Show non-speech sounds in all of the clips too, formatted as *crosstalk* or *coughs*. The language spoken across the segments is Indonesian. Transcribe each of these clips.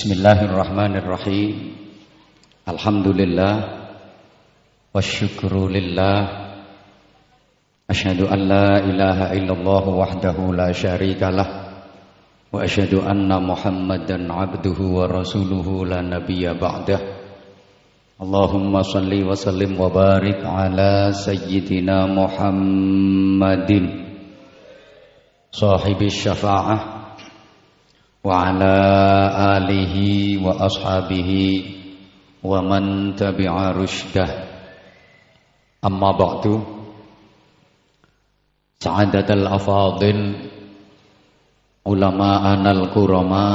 بسم الله الرحمن الرحيم الحمد لله والشكر لله اشهد ان لا اله الا الله وحده لا شريك له واشهد ان محمدا عبده ورسوله لا نبي بعده اللهم صل وسلم وبارك على سيدنا محمد صاحب الشفاعه ashabihi wa man tabi'a rushdah. Amma ba'du. Sa'adatul afadil ulama'ana al-kurama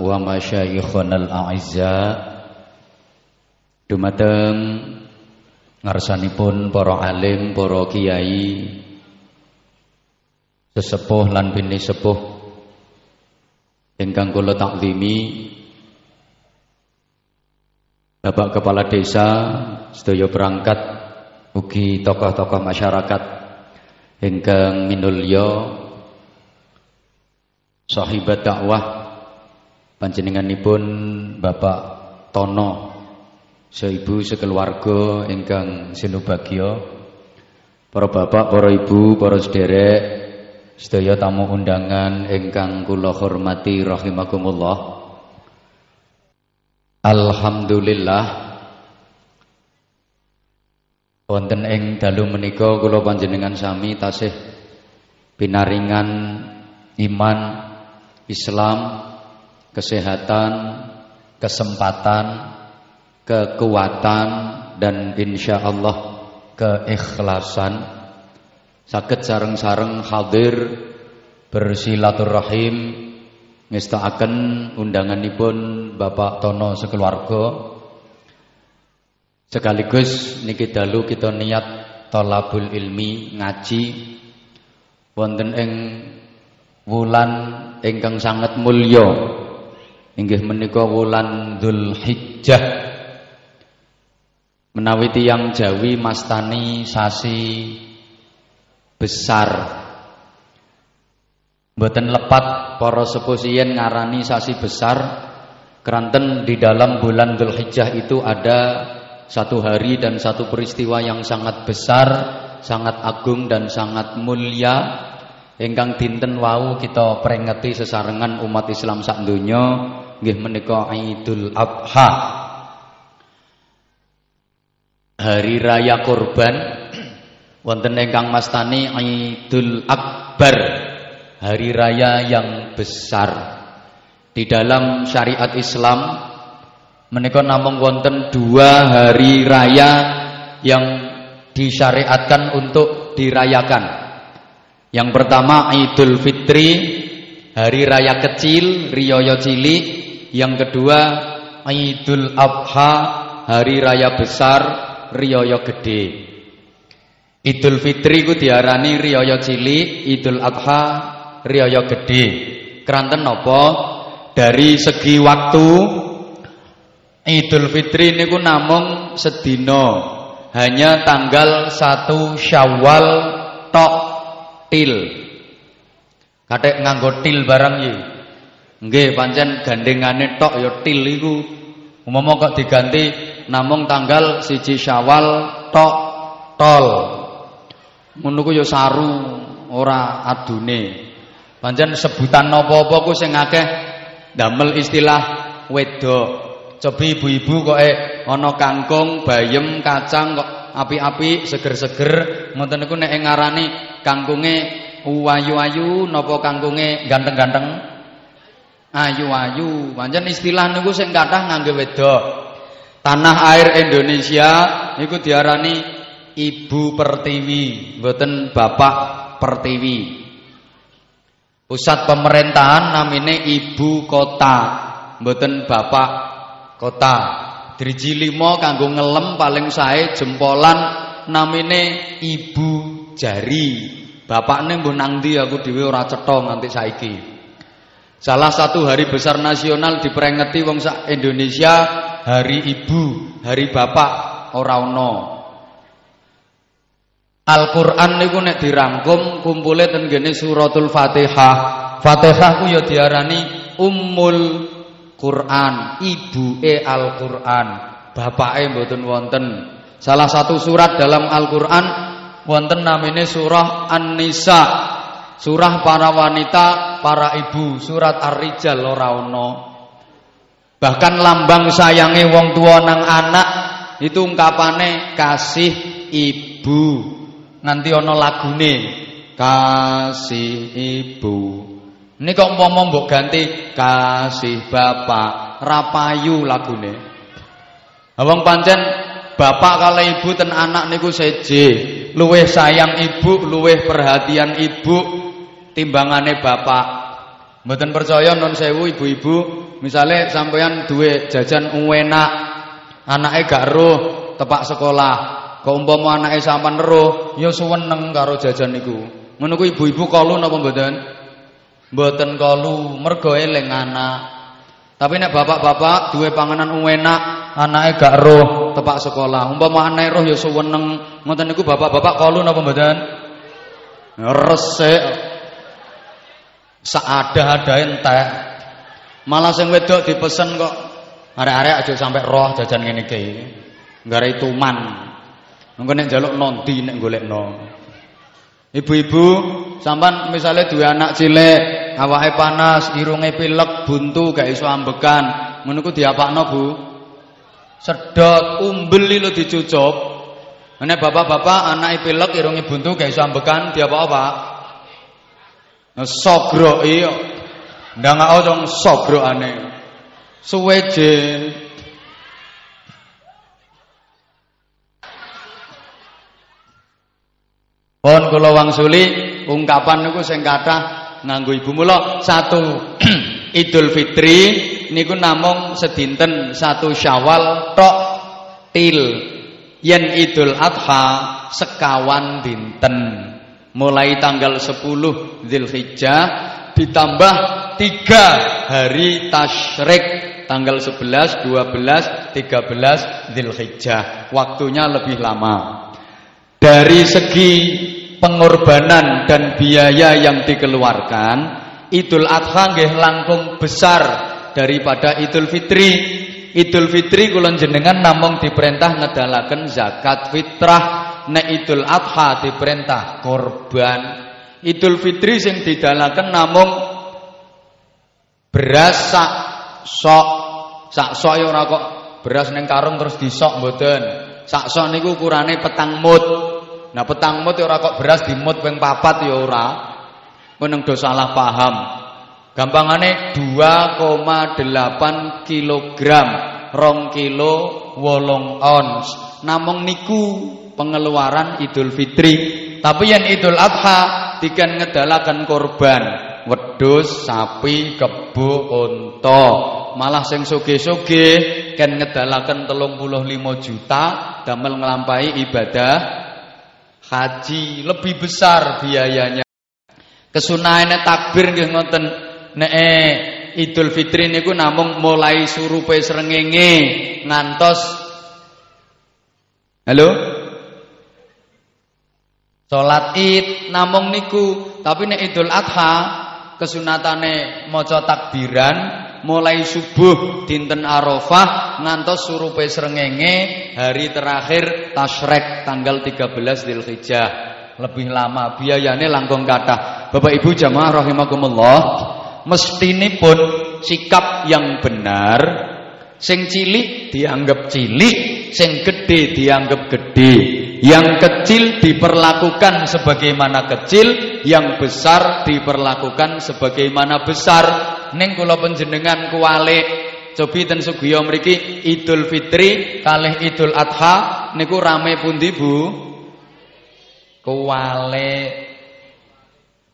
wa masyayikhana al-a'izza Dumateng ngarsanipun para alim, para kiai, sesepuh lan bini sepuh ingkang kula takzimi Bapak Kepala Desa sedaya berangkat ugi tokoh-tokoh masyarakat ingkang minulya sahibat dakwah panjenenganipun Bapak Tono Seibu sekeluarga ingkang sinubagya para bapak, para ibu, para sederek, sedaya tamu undangan ingkang kula hormati rahimakumullah. Alhamdulillah wonten ing dalu menika kula panjenengan sami tasih pinaringan iman, Islam, kesehatan, kesempatan kekuatan dan insya Allah keikhlasan sakit sareng-sareng hadir bersilaturahim ngestakaken undanganipun Bapak Tono sekeluarga. Sekaligus niki dalu kita niat tolabul ilmi ngaji wonten ing wulan ingkang sangat mulya. Inggih menika wulan Dzulhijjah. Menawi yang Jawi mastani sasi besar. Mboten lepat para sepuh ngarani sasi besar. Keranten di dalam bulan Dzulhijjah itu ada satu hari dan satu peristiwa yang sangat besar, sangat agung dan sangat mulia. Ingkang dinten wau kita peringati sesarengan umat Islam sak donya nggih menika Idul Adha hari raya kurban wonten ingkang mastani Idul Akbar hari raya yang besar. Di dalam syariat Islam menika namung wonten dua hari raya yang disyariatkan untuk dirayakan. Yang pertama Idul Fitri hari raya kecil riyaya cilik. Yang kedua Idul Adha hari raya besar riyaya gede. Idul Fitri ku diarani riyaya cilik, Idul Adha riyaya gede. Keranten napa? Dari segi waktu Idul Fitri niku namung sedina. Hanya tanggal 1 Syawal tok til. Kathek nganggo til barang iki. Nggih, pancen gandengane tok ya til iku. Umpama kok diganti namung tanggal siji Syawal tok tol. Ku ya saru ora adune. Pancen sebutan napa-apa ku sing akeh damel istilah wedok. Coba ibu-ibu kok eh ana kangkung, bayem, kacang kok api-api, seger-seger, ngoten niku nek ngarani kangkunge ayu-ayu napa kangkunge ganteng-ganteng? Ayu-ayu. Pancen istilah niku sing kathah ngangge wedok. Tanah air Indonesia niku diarani Ibu Pertiwi, mboten Bapak Pertiwi. Pusat pemerintahan namine Ibu Kota, mboten Bapak Kota. Driji limo kanggo ngelem paling sae jempolan namine Ibu Jari. Bapakne mbuh nang ndi aku dhewe ora cetha nganti saiki. Salah satu hari besar nasional diperingati wong sak Indonesia hari ibu, hari bapak ora. Al-Qur'an niku nek dirangkum kumpule ten gene suratul Fatihah. Fatihah ku ya diarani Ummul Quran, ibuke Al-Qur'an. Bapake mboten wonten. Salah satu surat dalam Al-Qur'an wonten namine surah An-Nisa. Surah para wanita, para ibu, surat Ar-Rijal ora ono. Bahkan lambang sayange wong tua nang anak itu ungkapane kasih ibu nganti ana lagune kasih ibu. Ini kok umpama mbok ganti kasih bapak. Rapayu lagune. Wong pancen bapak kali ibu ten anak niku seje luweh sayang ibu luweh perhatian ibu timbangane bapak. Mboten percaya non sewu ibu-ibu. Misalnya sampeyan duwe jajan enak anake gak roh tepak sekolah Kok umpama anake sampean ero, ya suweneng karo jajan niku. Ngono ku ibu-ibu kalu napa mboten? Mboten kalu, mergo eling anak. Tapi nek bapak-bapak duwe panganan enak, anake gak roh tepak sekolah. Umpama anake roh ya suweneng. Ngoten niku bapak-bapak kalu napa mboten? Resik. Saada-ada entek. Malah sing wedok dipesen kok arek-arek aja sampai roh jajan ngene iki. Ngare tuman. Engko nek njaluk nondi nek golekno. Ibu-ibu, sampan misalnya dua anak cilik, awake panas, irunge pilek, buntu gak iso ambekan, ngono ku diapakno, Bu? Sedot, umbel lho dicucup. Nek bapak-bapak anake pilek, irunge buntu gak iso ambekan, apa? Sogroki yo. Ndangak dong sogrokane. Suweje Pun kula wangsuli ungkapan niku sing kathah nganggo ibu mula. Satu *clears throat* Idul Fitri niku namung sedinten satu Syawal tok til. Yen Idul Adha sekawan dinten. Mulai tanggal 10 Zulhijjah ditambah tiga hari tasyrik. Tanggal 11, 12, 13 Zulhijjah waktunya lebih lama. Dari segi pengorbanan dan biaya yang dikeluarkan, Idul Adha nggih langkung besar daripada Idul Fitri. Idul Fitri kula jenengan namung diperintah ngedalaken zakat fitrah, nek Idul Adha diperintah korban. Idul Fitri sing didalaken namung beras sak sok sak sok ya ora kok beras ning karung terus disok mboten. Sakso niku ukurane petang mut. Nah petang mut ya ora kok beras dimut ping papat ya ora. Meneng do salah paham. Gampangane 2,8 kilogram, rong kilo wolong ons. Namung niku pengeluaran Idul Fitri. Tapi yang Idul Adha dikan ngedalakan korban wedhus, sapi, kebo, unta. Malah sing sugih-sugih ken ngedalaken 35 juta damel nglampahi ibadah haji lebih besar biayanya. Kesunahane takbir nggih ngoten nek Idul Fitri niku namung mulai surupe srengenge ngantos Halo? Salat Id namung niku, tapi nek Idul Adha kesunatane maca takbiran mulai subuh dinten Arafah ngantos surupe srengenge hari terakhir Tasrek tanggal 13 Dzulhijjah. Lebih lama biayane langkung kathah. Bapak Ibu jamaah rahimakumullah, pun sikap yang benar sing cilik dianggap cilik, sing gede dianggap gede. Yang kecil diperlakukan sebagaimana kecil, yang besar diperlakukan sebagaimana besar ning kula panjenengan kuwalik cobi ten sugiya mriki Idul Fitri kalih Idul Adha niku rame pundi Bu? Kuwalik.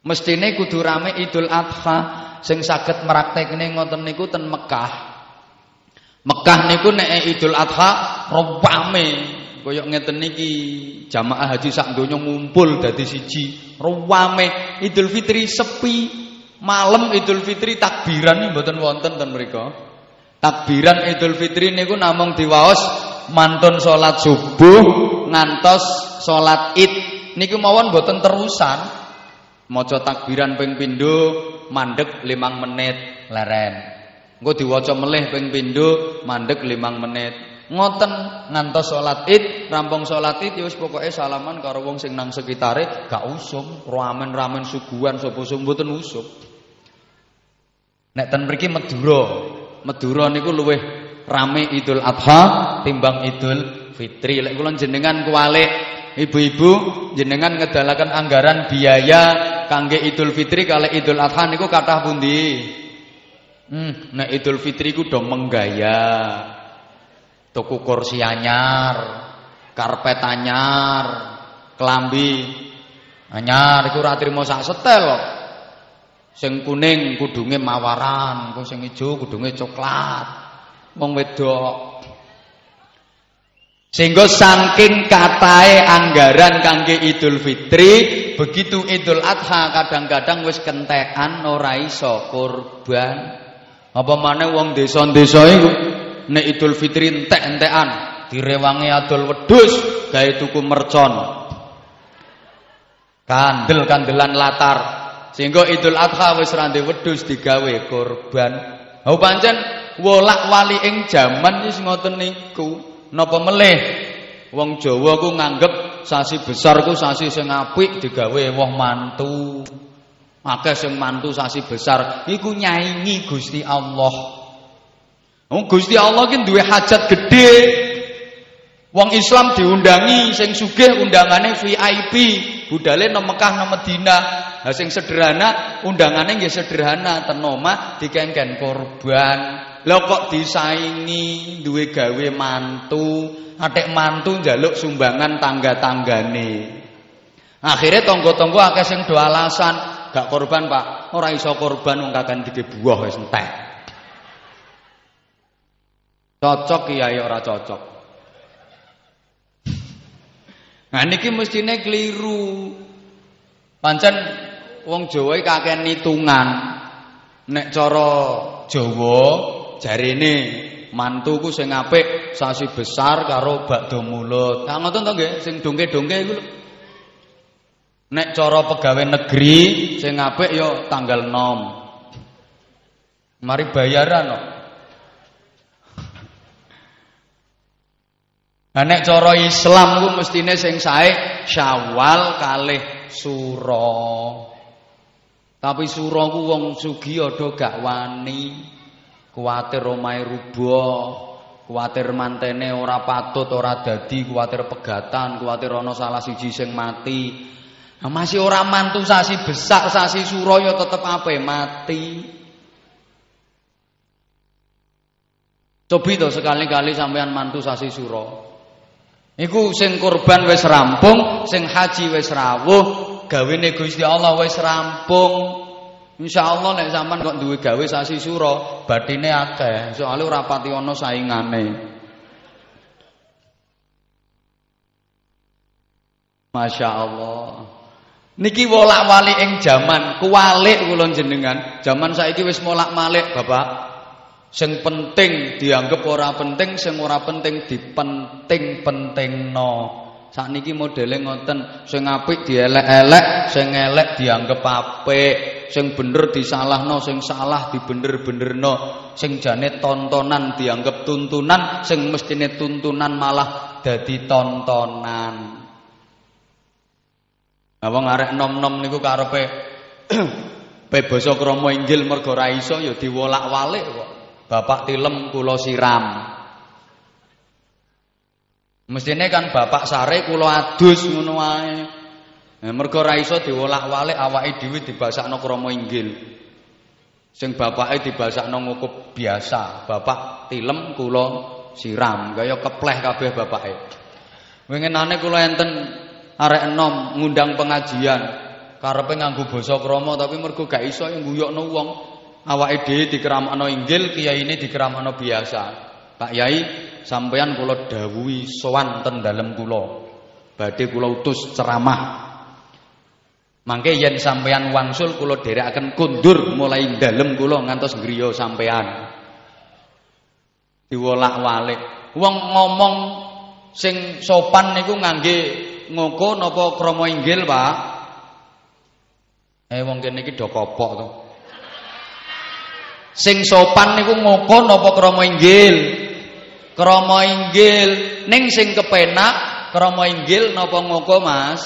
Mestine kudu rame Idul Adha sing saged mraktekne ngoten niku ten Mekah. Mekah niku nek Idul Adha rame kaya ngeten niki jamaah haji sak donya ngumpul dadi siji rame Idul Fitri sepi Malam Idul Fitri takbiran mboten wonten ten mriku. Takbiran Idul Fitri niku namung diwaos mantun salat subuh ngantos salat Id niku mawon boten terusan. Maca takbiran ping pindho mandek limang menit leren. Engko diwaca melih ping pindho mandek limang menit. Ngoten ngantos salat Id, rampung salat Id ya wis pokoke salaman karo wong sing nang sekitare gak usum, ramen-ramen suguhan sapa mboten usum. Nek ten mriki Madura, Madura niku luwih rame Idul Adha timbang Idul Fitri. Lek kula jenengan kualik ibu-ibu jenengan ngedalaken anggaran biaya kangge Idul Fitri kali Idul Adha niku kathah pundi? Hmm, nek Idul Fitri ku do menggaya. Tuku kursi anyar, karpet anyar, kelambi anyar iku ora trimo sak setel kok. Sing kuning kudunge mawaran, sing ijo kudunge coklat. Wong wedok sehingga saking katae anggaran kangge Idul Fitri, begitu Idul Adha kadang-kadang wis kentekan ora iso kurban. Apa maneh wong desa-desa iku nek Idul Fitri entek-entekan direwangi adol wedhus gawe tuku mercon. Kandel-kandelan latar. Sehingga Idul Adha wis rande wedhus digawe kurban. Oh pancen wolak-wali ing jaman wis ngoten niku. Napa melih wong Jawa ku nganggep sasi besar ku sasi sing apik digawe woh mantu. Akeh sing mantu sasi besar iku nyaingi Gusti Allah. Wong Gusti Allah ki duwe hajat gede. Wong Islam diundangi sing sugih undangane VIP, budale nang Mekah nang Madinah. Lah sing sederhana undangane nggih sederhana, ten omah dikengken korban. Lah kok disaingi duwe gawe mantu, atik mantu njaluk sumbangan tangga-tanggane. Akhirnya tonggo-tonggo akeh sing do alasan, gak korban, Pak. Ora iso korban wong kakan dike buah wis entek. Cocok kiai ora cocok. Nah niki mestine keliru. Pancen wong Jawa iki kakek hitungan. Nek cara Jawa jarine mantuku sing apik sasi besar karo bakdo mulut. Nah ngoten to nggih sing dongke-dongke iku Nek cara pegawai negeri sing apik ya tanggal 6. Mari bayaran no. Nah nek Islam ku mestine sing sae Syawal kalih Suro. Tapi Suro ku wong sugih ada gak wani. Kuwatir omahe rubuh, kuwatir mantene ora patut, ora dadi, kuwatir pegatan, kuwatir ana salah siji sing mati. Nah, masih ora mantu sasi besar, sasi suro ya tetep apa mati. Cobi to sekali-kali sampean mantu sasi suro. Iku sing kurban wis rampung, sing haji wis rawuh, gawene Gusti Allah wis rampung. Insyaallah nek sampean kok duwe gawe sasi suro, batine akeh. Soale ora pati ana saingane. Masya Allah. Niki wolak-walik ing jaman, kuwalik kula jenengan. Jaman saiki wis molak-malik, Bapak. Sing penting dianggap ora penting, sing ora penting dipenting-pentingno. Sakniki modele ngoten, sing apik dielek-elek, sing elek dianggep apik, sing bener disalahno, sing salah dibener-benerno, sing jane tontonan dianggep tuntunan, sing mestine tuntunan malah dadi tontonan. Nah wong nom-nom niku karepe *clears throat* pe basa krama inggil mergo ra iso ya diwolak-walik kok. Bapak tilem kula siram. Mestine kan bapak sare kula adus ngono wae. Nah, mergo ra iso diwolak-walik awake dhewe dibasakno krama inggil. Sing bapake dibasakno ngukup biasa, bapak tilem kula siram kaya kepleh kabeh bapake. Winginane kula enten arek enom ngundang pengajian karepe nganggo basa krama tapi mergo gak iso nguyokno wong awake dhewe dikeramakno inggil, kiyaine dikeramakno biasa. Pak Yai sampeyan kula dawuhi sowan ten dalem kula. Badhe kula utus ceramah. Mangke yen sampeyan wangsul kula dherekaken kundur mulai dalem kula ngantos griya sampeyan. Diwolak-walik. Wong ngomong sing sopan niku ngangge ngoko napa krama inggil, Pak? Eh wong kene iki do kopok to. Sing sopan niku ngoko napa krama inggil? Krama inggil ning sing kepenak krama inggil napa ngoko, Mas?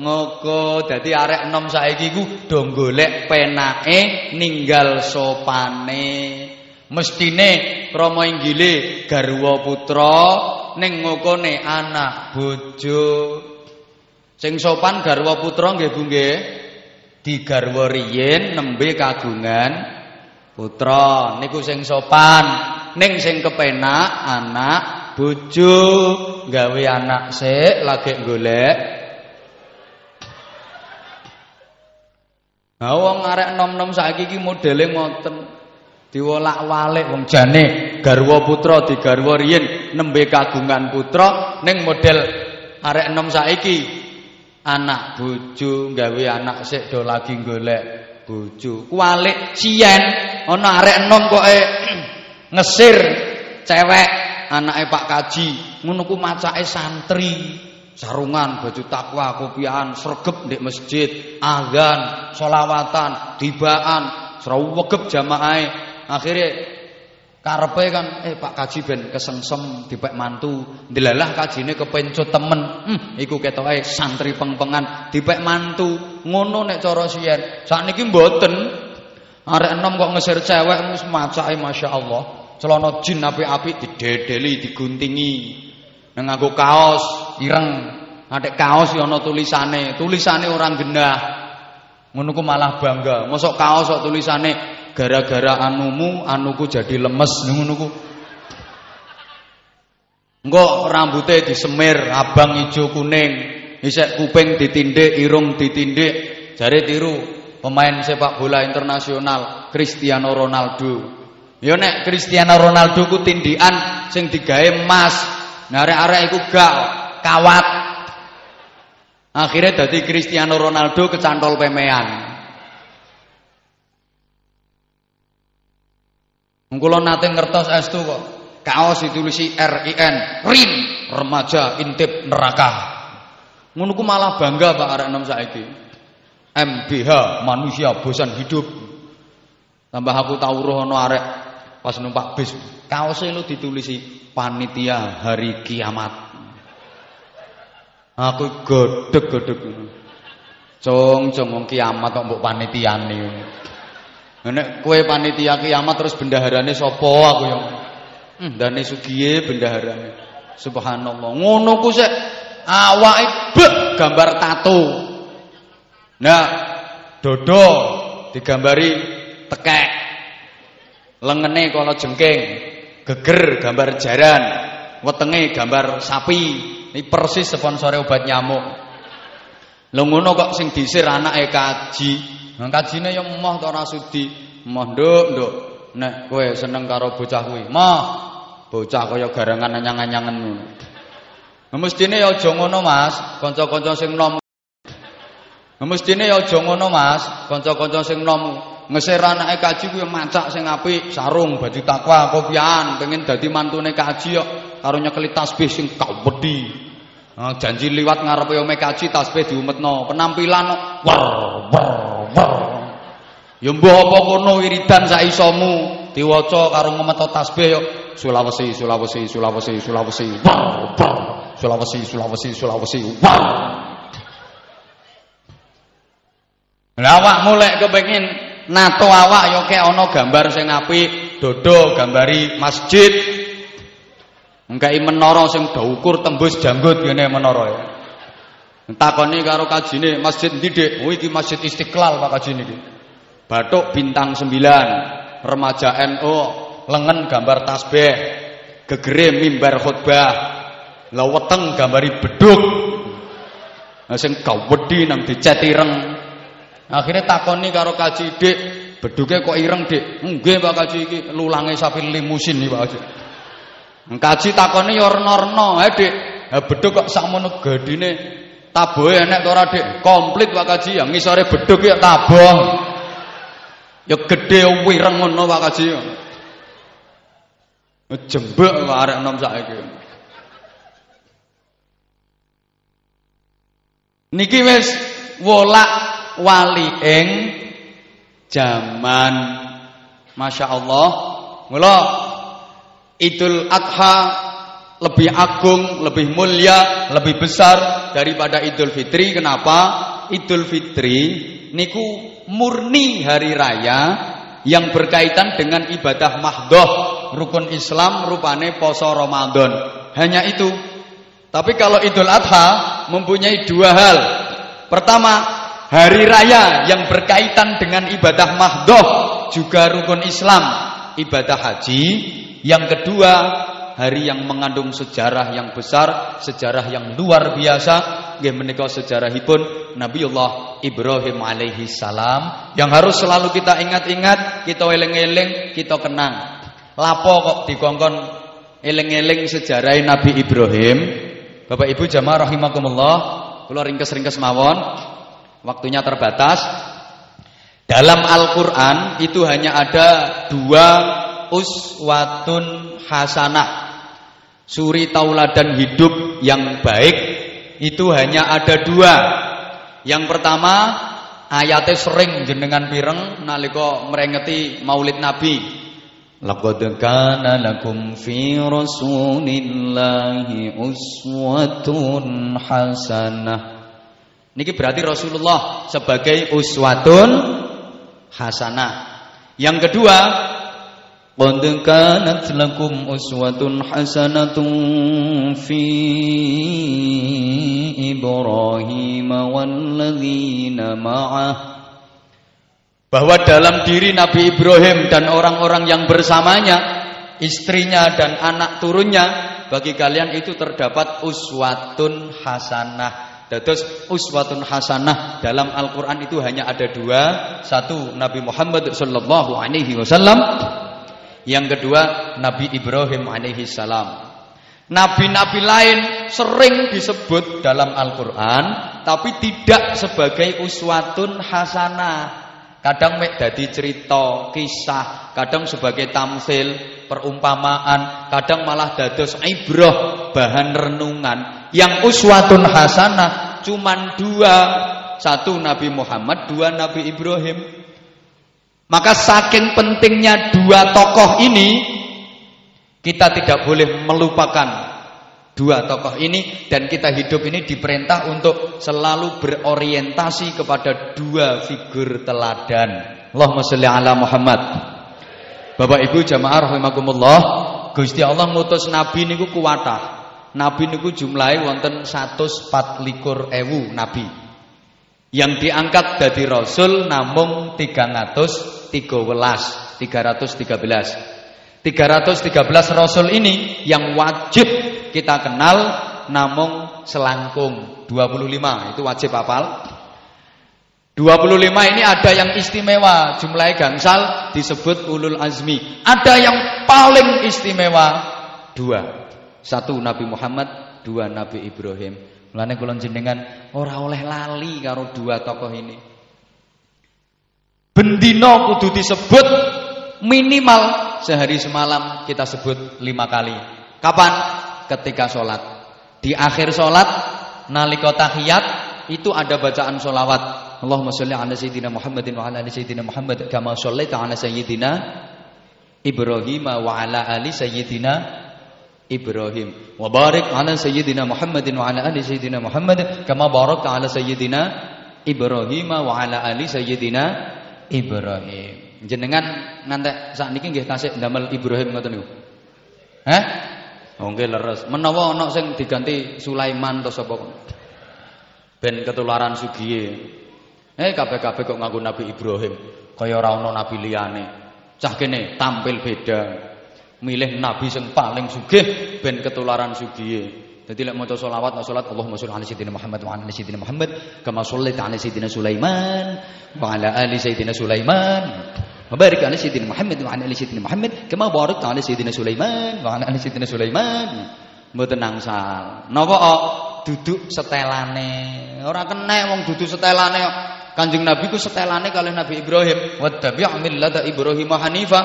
Ngoko dadi arek enom saiki ku do golek penake ninggal sopane. Mestine krama inggile garwa putra ning ngokone anak bojo. Sing sopan garwa putra nggih Bu nggih. Digarwa riyin nembe kagungan putra. Niku sing sopan. Ning sing kepenak anak bojo gawe anak sik lagi golek Nah wong arek nom-nom saiki iki modele ngoten. diwolak-walik wong jane garwa putra digarwa riyin nembe kagungan putra ning model arek enom saiki anak bojo gawe anak sik do lagi golek bojo. Kualik siyen ana arek enom kok e *clears throat* ngesir. Cewek anake Pak Kaji. Ngono ku macake santri. Sarungan baju takwa kopian sregep ndek masjid. Azan selawatan dibaan. Srawegep jamaahe akhirnya karepe kan eh Pak Kaji ben kesengsem dipek mantu. Ndelalah kajine kepencut temen. Hmm, iku ketoke santri pengpengan. Dipek mantu. Ngono nek cara siyen. Sakniki mboten. Arek enom kok ngesir cewek wis macake masyaallah. Celana jin apik-apik didedeli diguntingi. Nang kaos ireng. Adek kaos ya ana tulisane. Tulisane orang genah ngono malah bangga. Mosok kaos kok tulisane gara-gara anumu anuku jadi lemes ngono ku Engko rambutnya disemir abang hijau kuning, isek kuping ditindik, irung ditindik. Jare tiru pemain sepak bola internasional Cristiano Ronaldo. Ya nek Cristiano Ronaldo ku tindikan sing digawe emas. Nah arek-arek iku gak kawat. Akhirnya dadi Cristiano Ronaldo kecantol pemean. Kula nate ngertos estu kok. Kaos ditulisi RIN, RIN, remaja intip neraka. Ngono ku malah bangga Pak arek enom saiki. MBH, manusia bosan hidup. Tambah aku tau roh ana arek pas numpak bis. Kaose lu ditulisi panitia hari kiamat. Aku godheg-godheg cung wong kiamat kok mbok panitiane. Nek kue panitia kiamat terus bendaharane sapa aku yang Hmm, dane sugiye bendaharane. Subhanallah. Ngono ku sik awake gambar tato. Nah, dodo digambari tekek. Lengene kala jengking, geger gambar jaran, wetenge gambar sapi. Ini persis sponsore obat nyamuk. Lho ngono kok sing disir anake kaji. Nang kajine yo emoh to ora sudi. Emoh nduk, nduk. Nek kowe seneng karo bocah kuwi, moh. Bocah kaya garangan anyang-anyangen ngono. Mestine ya aja ngono, Mas. Kanca-kanca sing nom. Mestine ya aja ngono, Mas. Kanca-kanca sing nom ngesir anake kaji kuwi macak sing apik, sarung, baju takwa, kopian, pengen dadi mantune kaji kok karo nyekeli tasbih sing kawedi. Nah, janji liwat ngarepe ome kaji tasbih diumetno, penampilan wer wer. Ya mbah apa kono wiridan sak isomu diwaca karo ngemeto tasbih yo Sulawesi Sulawesi Sulawesi Sulawesi wer wer. Sulawesi Sulawesi Sulawesi wer. Lah awak mulai kepengin nato awak yo kek ana gambar sing apik, dodo gambari masjid, Engkai menara sing ukur tembus janggut ngene menara ya. Takoni karo kajine masjid ndi Dik? Oh iki Masjid Istiqlal Pak kajine iki. Batuk bintang 9, remaja NU, lengan gambar tasbih, gegere mimbar khutbah. Lah weteng gambari beduk. Nah sing gawedi nang dicet ireng. Akhirnya takoni karo kaji Dik, beduke kok ireng Dik? Nggih Pak kaji iki lulange sapi limusin iki Pak kaji. Kaji takone ya rena-rena, "Eh, Dik, ha bedhug kok sakmono gedine tabohe enek to ora, Dik?" Komplit Pak Kaji, ya ngisore bedhug ya taboh. Ya gedhe wireng ngono Pak Kaji. Jembek kok arek enom saiki. Niki wis wolak wali ing zaman Masya Allah Mula Idul Adha lebih agung, lebih mulia, lebih besar daripada Idul Fitri. Kenapa? Idul Fitri niku murni hari raya yang berkaitan dengan ibadah mahdoh rukun Islam rupane poso Ramadan. Hanya itu. Tapi kalau Idul Adha mempunyai dua hal. Pertama, hari raya yang berkaitan dengan ibadah mahdoh juga rukun Islam, ibadah haji. Yang kedua, hari yang mengandung sejarah yang besar, sejarah yang luar biasa, nggih menika sejarahipun Nabiullah Ibrahim alaihi salam yang harus selalu kita ingat-ingat, kita eling-eling, kita kenang. Lapo kok dikongkon eling-eling sejarah Nabi Ibrahim? Bapak Ibu jamaah rahimakumullah, kula ringkes-ringkes mawon. Waktunya terbatas. Dalam Al-Qur'an itu hanya ada dua uswatun hasanah. Suri tauladan hidup yang baik itu hanya ada dua. Yang pertama ayatnya sering jenengan pireng nalika merengeti Maulid Nabi. Laqad kana lakum fi rasulillahi uswatun hasanah. Niki berarti Rasulullah sebagai uswatun hasanah. Yang kedua, قد كانت لكم أسوة حسنة في إبراهيم والذين معه bahwa dalam diri Nabi Ibrahim dan orang-orang yang bersamanya, istrinya dan anak turunnya, bagi kalian itu terdapat uswatun hasanah. Dados uswatun hasanah dalam Al-Qur'an itu hanya ada dua. Satu Nabi Muhammad sallallahu alaihi wasallam yang kedua Nabi Ibrahim alaihi salam. Nabi-nabi lain sering disebut dalam Al-Qur'an tapi tidak sebagai uswatun hasanah. Kadang mek dadi cerita, kisah, kadang sebagai tamsil, perumpamaan, kadang malah dados ibrah, bahan renungan. Yang uswatun hasanah cuman dua, satu Nabi Muhammad, dua Nabi Ibrahim. Maka saking pentingnya dua tokoh ini kita tidak boleh melupakan dua tokoh ini dan kita hidup ini diperintah untuk selalu berorientasi kepada dua figur teladan. Allahumma sholli ala Muhammad. Bapak Ibu jamaah rahimakumullah, Gusti Allah ngutus nabi niku kuwatah. Nabi niku jumlahe wonten 124 ewu nabi. Yang diangkat dari rasul namung 300 313 313 rasul ini yang wajib kita kenal namun selangkung 25 itu wajib hafal. 25 ini ada yang istimewa jumlahnya gangsal disebut ulul azmi. Ada yang paling istimewa dua. Satu Nabi Muhammad dua Nabi Ibrahim mulane kula jenengan ora oleh lali karo dua tokoh ini Bendino kudu disebut minimal sehari semalam kita sebut lima kali. Kapan? Ketika sholat. Di akhir sholat, nalika tahiyat itu ada bacaan sholawat. Allahumma sholli ala sayyidina Muhammadin wa ala ali sayyidina Muhammad kama shollaita ala sayyidina Ibrahim wa ala ali sayyidina Ibrahim wa ala sayyidina Muhammadin wa ala ali sayyidina Muhammad kama barakta ala sayyidina Ibrahim wa ala ali sayyidina Ibrahim. Jenengan ngantek sakniki nggih tasik ndamel Ibrahim ngoten niku. Hah? Oh nggih leres. Menawa ana sing diganti Sulaiman atau sapa ben ketularan sugiye. Eh kabeh-kabeh kok nganggo Nabi Ibrahim, kaya ora ana nabi liyane. Cah kene tampil beda. Milih nabi sing paling sugih ben ketularan sugiye. Jadi lek maca selawat, maca salat Allahumma sholli ala sayyidina Muhammad wa ala sayyidina Muhammad kama shallaita ala sayyidina Sulaiman wa ala ali sayyidina Sulaiman. Wa barik ala sayyidina Muhammad wa ala ali sayyidina Muhammad kama barakta ala sayyidina Sulaiman wa ala ali sayyidina Sulaiman. Mboten nangsal. Napa duduk setelane. Ora kena wong duduk setelane Kanjeng Nabi ku setelane kali Nabi Ibrahim. Wattabi' millata Ibrahim Hanifa.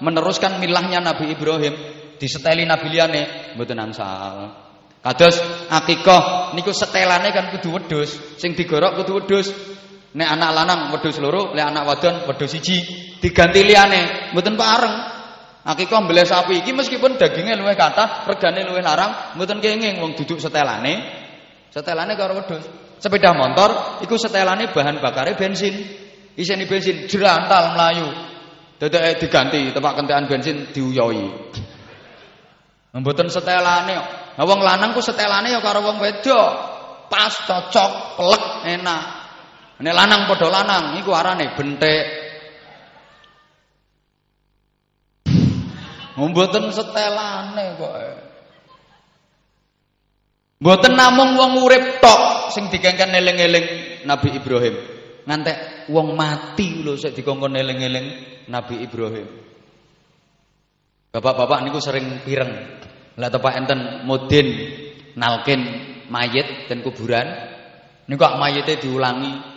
Meneruskan milahnya Nabi Ibrahim. Diseteli Nabi liyane mboten nangsal. Kados akikah niku setelane kan kudu wedhus, sing digorok kudu wedhus. Nek anak lanang wedhus loro, lek anak wadon wedhus siji, diganti liyane, mboten pareng. Akikah mbeleh sapi iki meskipun dagingnya luwih kathah, regane luwih larang, mboten kenging wong duduk setelane. Setelane karo wedhus. Sepeda motor iku setelane bahan bakare bensin. Isine bensin jerantal melayu. Dadake diganti tempat kentekan bensin diuyoi. Mboten setelane kok. Nah wong lanang ku setelane ya karo wong wedok. Pas cocok, pelek, enak. Nek lanang padha lanang iku arane bentek. Mboten setelane kok. Mboten namung wong urip tok sing dikengken eling-eling Nabi Ibrahim. Ngantek wong mati lho sik dikongkon eling-eling Nabi Ibrahim. Bapak-bapak niku sering pireng. Lah tepak enten mudin nalkin mayit dan kuburan. Niku kok mayite diulangi.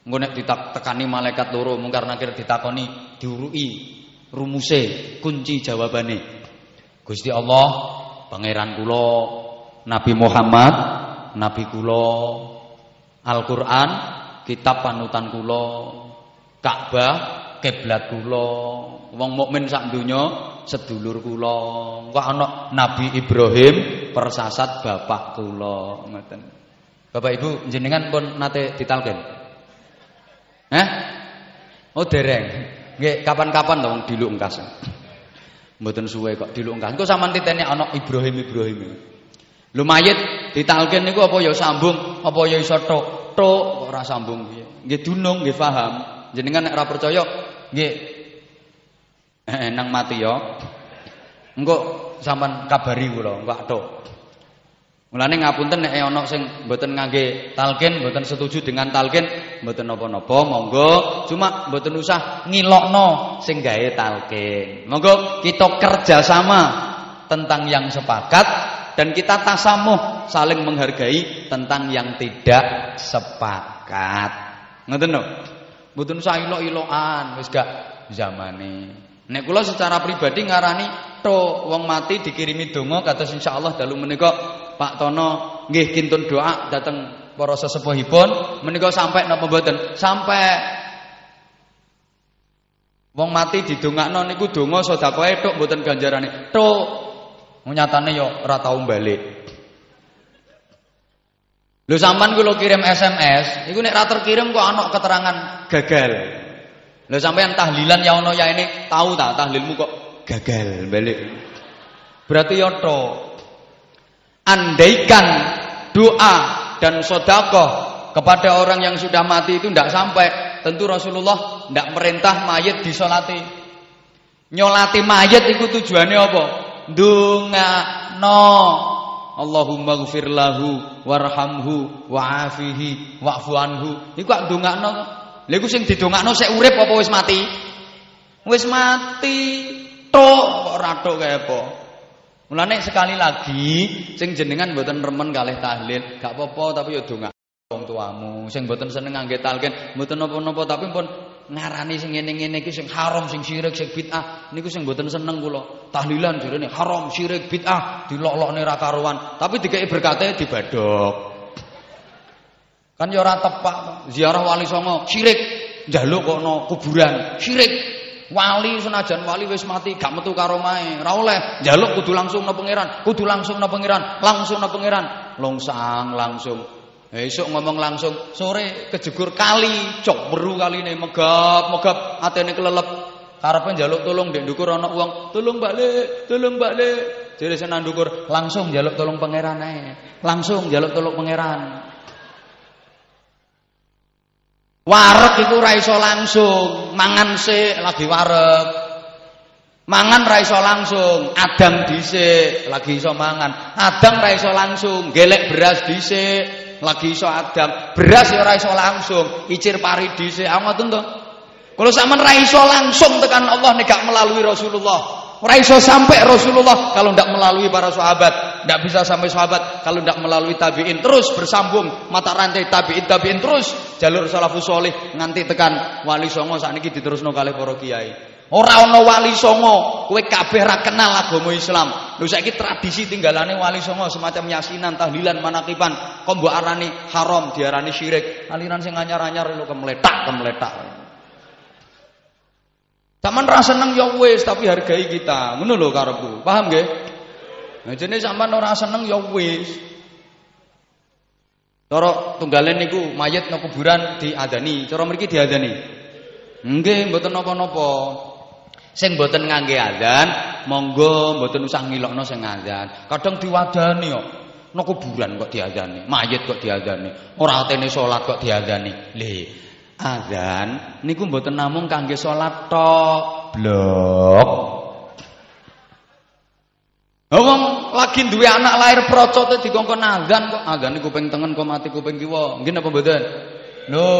Engko nek ditekani malaikat loro mungkar nakir ditakoni diurui rumuse kunci jawabane. Gusti Allah pangeran kula Nabi Muhammad nabi kula Al-Qur'an kitab panutan kula Ka'bah kiblat kula. Wong mukmin sak donya sedulur kula. Kok ana Nabi Ibrahim persasat bapak kula? Ngoten. Bapak Ibu jenengan pun nate ditalken Hah? Oh dereng. Nggih kapan-kapan to wong diluk engkas mboten suwe kok diluk engkas engko sampean titeni ana Ibrahim Ibrahim. Lho mayit ditalken niku apa ya sambung? Apa ya iso tok? Tok ora sambung? Piye nggih dunung nggih paham. Jenengan nek ora percaya nggih eh, nang mati ya engko sampean kabari kula engko tok Mulane ngapunten nek ana sing mboten ngangge talqin, mboten setuju dengan talqin, mboten napa-napa, monggo. Cuma mboten usah ngilokno sing gawe talqin. Monggo kita kerjasama tentang yang sepakat dan kita tasamuh saling menghargai tentang yang tidak sepakat. Ngoten lho. Mboten usah ilok-ilokan, wis gak zamane. Nek kula secara pribadi ngarani to wong mati dikirimi donga kados insyaallah dalu menika Pak Tono nggih kintun doa dateng para sesepuhipun menika sampai napa mboten? Sampai wong mati didongakno niku donga sedekahe tok mboten ganjarane. Tok nyatane ya ora tau balik. Lho sampean kula kirim SMS, iku nek ra terkirim kok ana keterangan gagal. Lho sampean tahlilan ya ono ya ini tahu tak tahlilmu kok gagal balik. Berarti ya tok andaikan doa dan sodakoh kepada orang yang sudah mati itu tidak sampai tentu Rasulullah tidak merintah mayat disolati nyolati mayat itu tujuannya apa dunga no Allahumma gfir lahu warhamhu wa'afihi wa'fu anhu. Iku kok ndongakno. Lha iku sing didongakno sik urip apa wis mati? Wis mati tok kok ora tok kaya apa? Mulane sekali lagi sing jenengan mboten remen kalih tahlil, gak apa-apa tapi ya donga wong tuamu. Sing mboten seneng ngangge talqin, mboten napa-napa tapi pun ngarani sing ngene-ngene iki sing haram, sing syirik, sing bid'ah. Niku sing mboten seneng kula. Tahlilan jarene haram, syirik, bid'ah, dilok-lokne ra karuan. Tapi dikeki berkate dibadok. Kan ya ora tepak ziarah wali songo, syirik. Njaluk kok no kuburan, syirik. Wali senajan wali wis mati gak metu karo mae. Ora oleh njaluk kudu langsung nang pangeran, kudu langsung nang pangeran, langsung nang pangeran. Longsang langsung. Esuk ngomong langsung, sore kejegur kali, cok meru kaline megap, megap atene kelelep. Karepe njaluk tolong ndek ndukur ana wong, tolong balik, tolong balik. Jere senan ndukur, langsung njaluk tolong pangeran ae. Langsung njaluk tolong pangeran. Wareg iku ora iso langsung, mangan sik lagi wareg. Mangan ra iso langsung, adang dhisik lagi iso mangan. Adang ra iso langsung, gelek beras dhisik lagi iso adang. Beras ya ora iso langsung, icir pari dhisik. Ah ngoten to. Kalau sampean ra iso langsung tekan Allah nek gak melalui Rasulullah. Ora iso sampai Rasulullah kalau tidak melalui para sahabat, tidak bisa sampai sahabat kalau tidak melalui tabiin. Terus bersambung mata rantai tabiin tabiin terus jalur salafus soleh nganti tekan wali songo saat ini diterusno kali para kiai. Ora ana wali songo, kowe kabeh ra kenal agama Islam. Lho saiki tradisi tinggalane wali songo semacam yasinan, tahlilan, manakipan, kok mbok arani haram, diarani syirik. Aliran sing anyar-anyar lho kemletak, kemletak. Sampeyan ra seneng ya wis, tapi hargai kita. Ngono lho karepku. Paham nggih? Nah, jenenge sampean ora seneng ya wis. Cara tunggalen niku mayit nang kuburan diadani, cara mriki diadani. Nggih, mboten napa-napa. Sing mboten ngangge adzan, monggo mboten usah ngilokno sing adzan. Kadang diwadani kok. Nang kuburan kok diadzani, mayit kok diadzani. Ora atene salat kok diadzani. Le, adzan niku mboten namung kangge salat tok. Blok. Wong lagi duwe anak lahir procote dikongkon adzan kok niku kuping tengen kok mati kuping kiwa. Nggih napa mboten? Lho,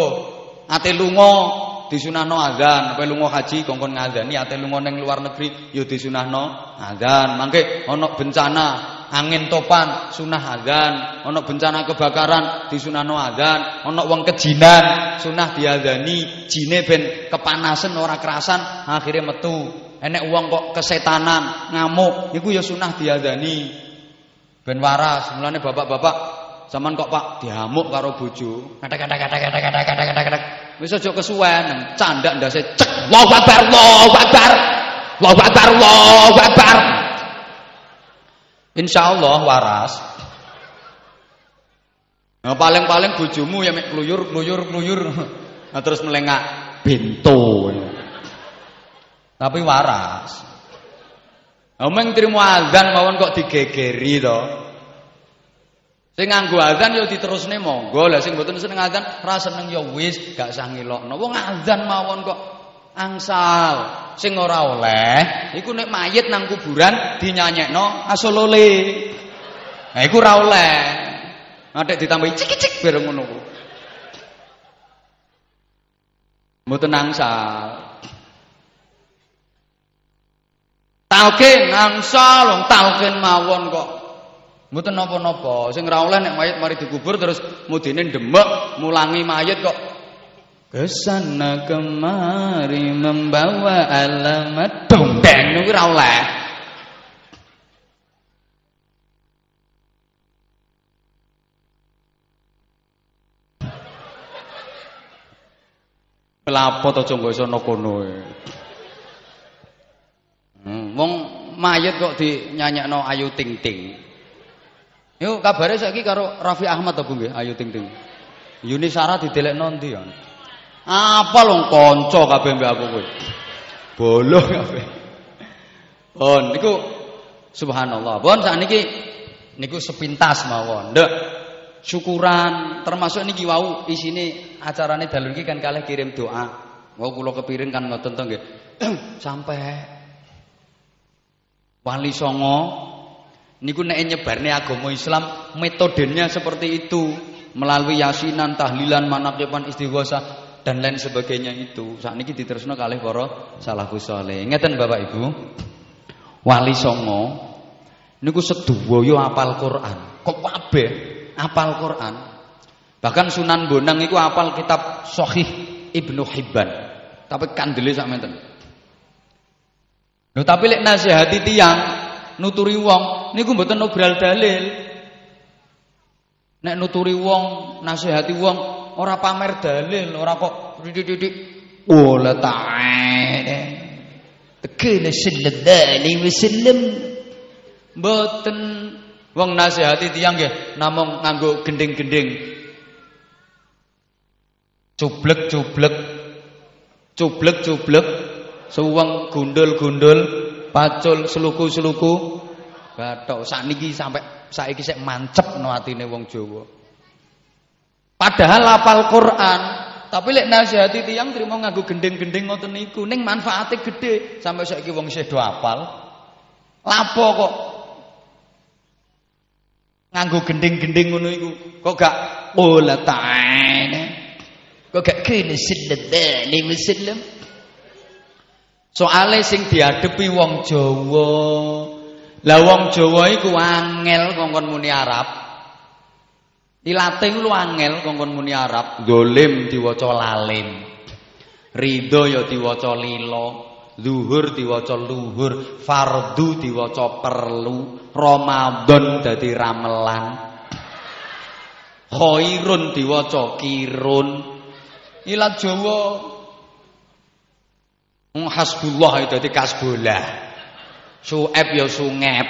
ate lunga disunahno azan, kowe lunga haji kongkon ngazani, ate lunga ning luar negeri ya disunahno azan. Mangke ana bencana angin topan sunah azan, ana bencana kebakaran disunahno azan, ana wong kejinan sunah diazani, jine ben kepanasan ora kerasan akhirnya metu. Enek wong kok kesetanan, ngamuk, iku ya sunah diazani. Ben waras, mulane bapak-bapak Zaman kok Pak diamuk karo bojo. Kadak-kadak-kadak-kadak-kadak-kadak. Wis aja kesuwen, candak ndase cek. Allahu Akbar, Allahu Akbar. Allahu Akbar, Allahu Akbar. Insyaallah waras. Nah, paling-paling bojomu ya mek kluyur, kluyur, kluyur. Nah, terus melengak bento. Tapi waras. Omeng trimo azan mawon kok digegeri to. Sing nganggo azan ya diterusne monggo. Lah sing mboten seneng azan ra seneng ya wis gak usah ngelokno. Wong azan mawon kok angsal. Sing ora oleh iku nek mayit nang kuburan dinyanyekno asolole. Nah iku ora oleh. Adek ditambahi cik-cik bareng ngono ku. Mboten angsal. Talkin angsal talkin mawon kok Mboten napa-napa, sing ora oleh nek mayit mari dikubur terus mudine demek mulangi mayit kok ke sana kemari membawa alamat dompeng niku ora oleh. Lapo to jonggo iso kono. Hmm, wong mayit kok dinyanyekno ayu ting ting. Yuk kabare saiki karo Raffi Ahmad apa nggih? Ayu Ting Ting. Yuni Sarah didelekno ndi ya? Apa lho kanca kabeh mbek aku kowe. Bolo kabeh. Oh niku subhanallah. Pun sakniki niku sepintas mawon. Nduk syukuran termasuk niki wau isine acarane dalu iki kan kalih kirim doa. Wau kula kepiring kan ngoten to nggih. *clears throat* Sampai Wali Songo Niku nek nyebarne agama Islam metodenya seperti itu melalui yasinan, tahlilan, manaqiban, istighosa dan lain sebagainya itu. Saat ini diterusno kalih para salafus saleh. Ngeten Bapak Ibu. Wali Songo niku sedaya apal Quran. Kok kabeh apal Quran. Bahkan Sunan Bonang iku apal kitab Sahih Ibnu Hibban. Tapi kandele sak menten. Lho tapi lek nasihati tiyang nuturi wong niku mboten nobral dalil. Nek nuturi wong, nasihati wong ora pamer dalil, ora kok titik-titik wala ta'ala. Tekene sallallahu wasallam mboten wong nasihati tiyang nggih namung nganggo gending-gending. Cublek-cublek. Cublek-cublek suweng gundul-gundul pacul seluku-seluku bathok sakniki sampai saiki sik mancepno atine wong Jawa. Padahal hafal Quran tapi lek nasihati tiyang trimo nganggo gendeng-gendeng ngoten niku ning manfaate gede sampai saiki wong isih do lapo kok? Nganggo gendeng-gendeng ngono iku kok gak qul ta'ala kok gak kene sallallahu alaihi wasallam Soale sing diadepi wong Jawa. Lah wong Jawa iku angel kongkon muni Arab. Ilate lu angel kongkon muni Arab, dolim diwaca lalim. Ridho ya diwaca lilo. zuhur diwaca luhur, fardu diwaca perlu, Ramadan dadi ramelan. Khairun diwaca kirun. Ilat Jawa Hasbullah dadi kasbolah. Su'eb ya sungep.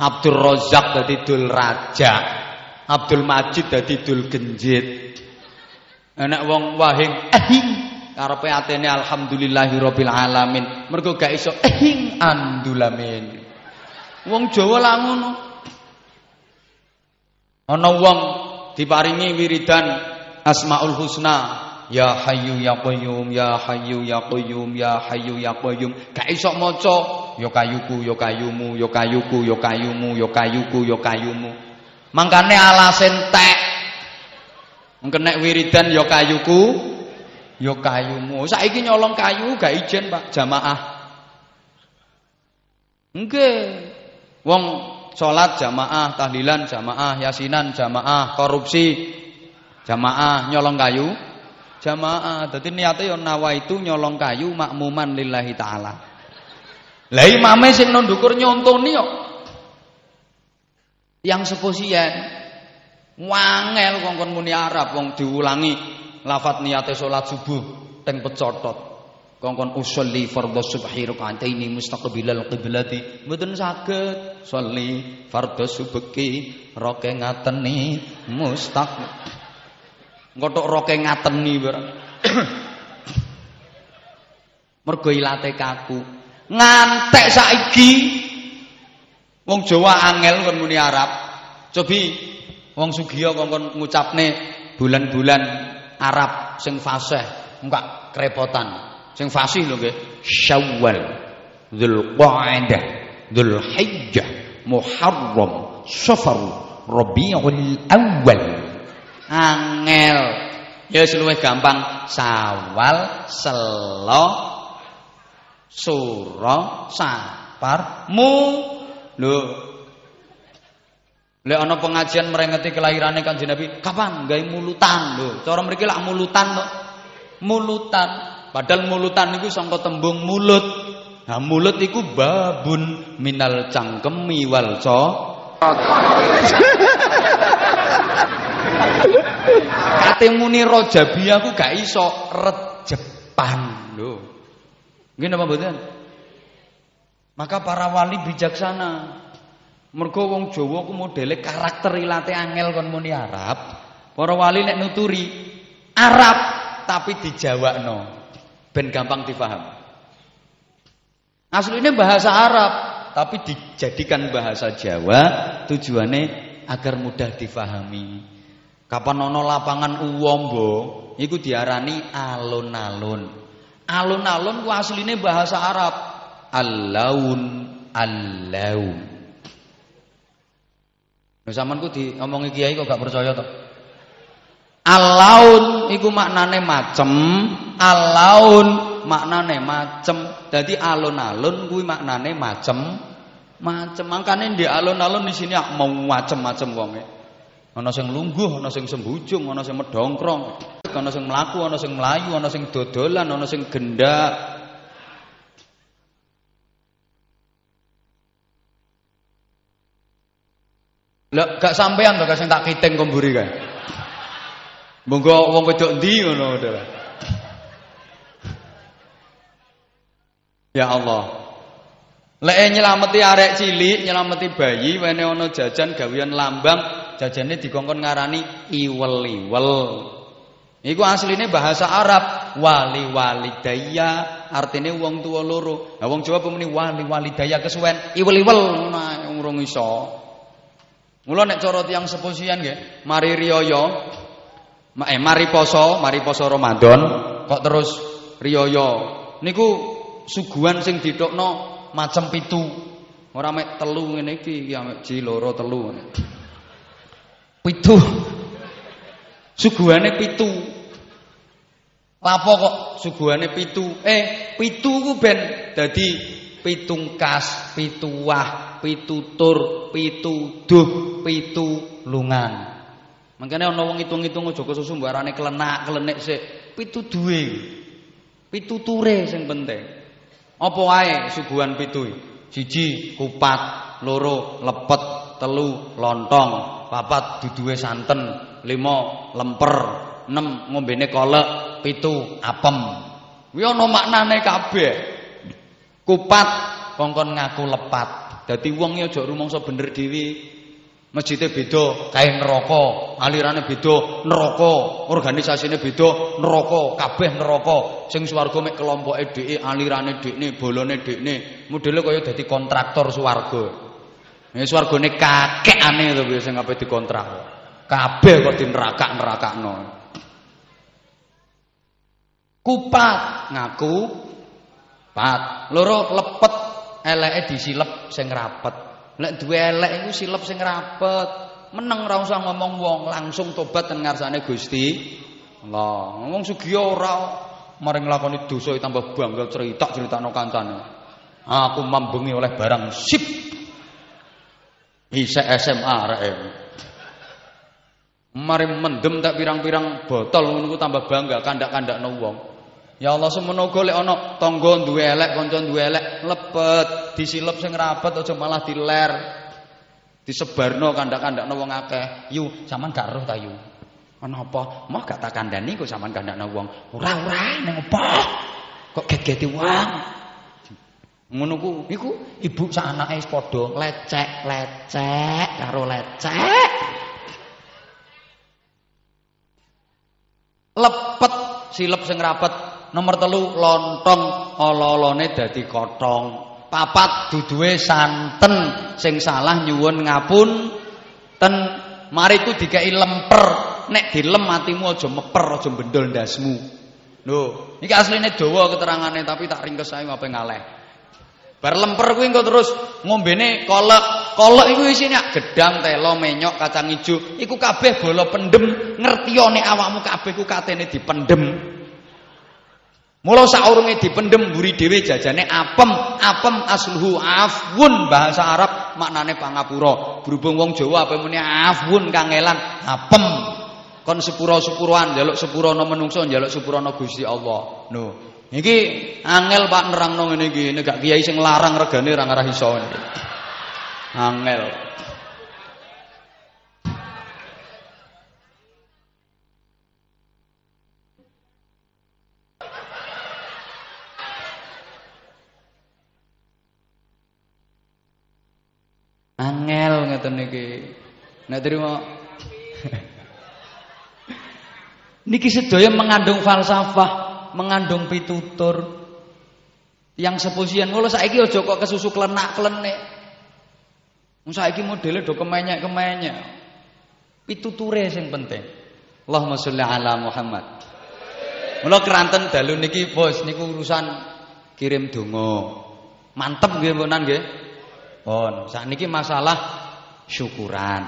Abdul Razak dadi dul raja. Abdul Majid dadi dul genjit. Enak wong wahing ehing karepe atene alhamdulillahirabbil alamin. Mergo gak iso ehing andulamin. Wong Jawa lah ngono. Wong diparingi wiridan Asmaul Husna Ya Hayyu Ya Qayyum Ya Hayyu Ya Qayyum Ya Hayyu Ya Qayyum gak iso maca ya kayuku ya kayumu ya kayuku ya kayumu ya kayuku ya kayumu mangkane alasen tek. Engkenek wiridan ya kayuku ya kayumu saiki nyolong kayu gak ijen Pak jamaah. Nggih. Wong salat jamaah tahlilan jamaah yasinan jamaah korupsi jamaah nyolong kayu jamaah. Dadi niate ya nawaitu nyolong kayu makmuman lillahi taala lah imame sing nang ndukur nyontoni kok yang seposian wangel kongkon muni Arab wong diulangi lafat niate salat subuh teng pecotot kongkon usolli fardhu subhi rakaatain mustaqbilal qiblati mboten saged sholli fardhu subhi roke ngateni mustaq Ngotok roke ngateni. *coughs* Mergo ilate kaku. Ngantek saiki wong Jawa angel kon muni Arab. Cobi wong Sugiya kongkon ngucapne bulan-bulan Arab sing fasih, enggak kerepotan. Sing fasih lho nggih. Syawal, Dzulqa'dah, Dzulhijjah, Muharram, Safar, Rabiul Awal angel ya luwih gampang sawal selo suro sapar mu lho Lek ana pengajian merengeti kelahirane Kanjeng Nabi, kapan gawe mulutan lho. Cara mriki lak mulutan to. Mulutan. Padahal mulutan niku sangka tembung mulut. Nah, mulut iku babun minal cangkemi wal Kate muni rojabi aku gak iso rejepan lho. Nggih napa mboten? Maka para wali bijaksana. Mergo wong Jawa ku modele karakter ilate angel kon muni Arab. Para wali nek nuturi Arab tapi dijawakno ben gampang difaham. Aslinya bahasa Arab tapi dijadikan bahasa Jawa tujuannya agar mudah difahami. Kapan ana lapangan uwombo iku diarani alun-alun. Alun-alun ku asline bahasa Arab. Al-laun al-laun. Lha sampean ku diomongi kiai kok gak percaya to? Al-laun iku maknane macem, al-laun maknane macem. Dadi alun-alun kuwi maknane macem, macem. Mangkane di alun-alun di sini mau macem-macem wonge. Ana sing lungguh, ana sing sembujung, ana sing medongkrong, ana sing mlaku, ana sing mlayu, ana sing dodolan, ana sing gendak. Lah gak sampean to sing tak kiting komburi kae. Monggo wong wedok ndi ngono adalah. Ya Allah. Lek nyelameti arek cilik, nyelameti bayi, wene ana jajan gawean lambang, jajane dikongkon ngarani iwel-iwel. Iku asline bahasa Arab, wali walidaya, artine wong tua loro. Lah wong Jawa pemuni wali walidaya kesuwen, iwel-iwel nah urung iso. Mula nek cara tiyang sepusian nggih, mari riyaya, eh mari poso, mari poso Ramadan, kok terus riyaya. Niku suguhan sing dithokno macam pitu. Ora mek telu ngene iki, iki mek ji loro telu. Pitu. Suguhane pitu. Lapo kok suguhane pitu? Eh, pitu ku ben dadi pitungkas, pituwah, pitutur, pituduh, pitulungan. Mangkane ana wong ngitung-ngitung aja kesusu mbarane kelenak, kelenek sik. Pitu duwe. Pituture sing penting. Apa wae suguhan pitu? Siji kupat, loro lepet, telu lontong, papat duduhe santen, lima lemper, enam ngombene kolek, pitu apem. Kuwi ana maknane kabeh. Kupat kongkon ngaku lepat. Dadi wong aja rumangsa bener dhewe. Masjidnya beda, kain neraka, alirannya beda, neraka, organisasinya beda, neraka, kabeh neraka. Sing swarga mek kelompoke dheke, alirane dhekne, bolone dhekne, modele kaya dadi kontraktor swarga. Ya swargane kakekane to sing ape dikontrak. Kabeh kok dinerakak-nerakakno. Kupat ngaku pat, loro lepet eleke disilep sing rapet. Lek duwe elek iku silep sing rapet. Meneng ora usah ngomong wong, langsung tobat ten ngarsane Gusti Allah. Ngomong sugiya ora maring nglakoni dosa tambah bangga cerita critakno kancane. Aku mambengi oleh barang sip. Bisa SMA arek. Mari mendem tak pirang-pirang botol ngono tambah bangga kandak-kandakno wong. Ya Allah semono golek ana tangga duwe elek, kanca duwe elek, lepet, disilep sing rapet aja malah diler. Disebarno kandak-kandakno wong akeh. Yu, sampean gak roh ta yu? Menapa? Mau gak tak kandhani kok sampean kandakno wong. Ora ora ning apa? Kok get-geti wong? Ngono ku iku ibu sak anake wis padha lecek, lecek karo lecek. Lepet silep sing rapet Nomor telu lontong. Ololone dadi kotong. Papat duduhe santen. Sing salah nyuwun ngapun. Ten mari ku dikai lemper. Nek dilem atimu aja meper aja bendol ndasmu. Lho iki asline dawa keterangane tapi tak ringkes ae apa ngaleh. Bar lemper kuwi engko terus ngombene kolek. Kolek iku isine gedang telo menyok kacang ijo. Iku kabeh bola pendem. Ngertione awakmu kabeh ku katene dipendem Mula saurunge dipendem mburi dhewe jajane apem, apem asluhu afwun bahasa Arab maknane pangapura. Berhubung wong Jawa apa muni afwun kangelan, apem. Kon sepura-sepuruan njaluk sepurana menungso njaluk sepurana Gusti Allah. No. Iki angel Pak nerangno ngene iki, nek gak kiai sing larang regane ora ngarah iso. Angel. Angel ngeten niki. Nek terima *laughs* Niki sedaya mengandung falsafah, mengandung pitutur. Yang sepusian ngono saiki aja kok kesusu klenak-klenik. Wong saiki modele do kemenyek-kemenyek. Pituture sing penting. Allahumma sholli ala Muhammad. Mula keranten dalu niki bos niku urusan kirim donga. Mantep nggih mbonan nggih. Pun, sakniki masalah syukuran.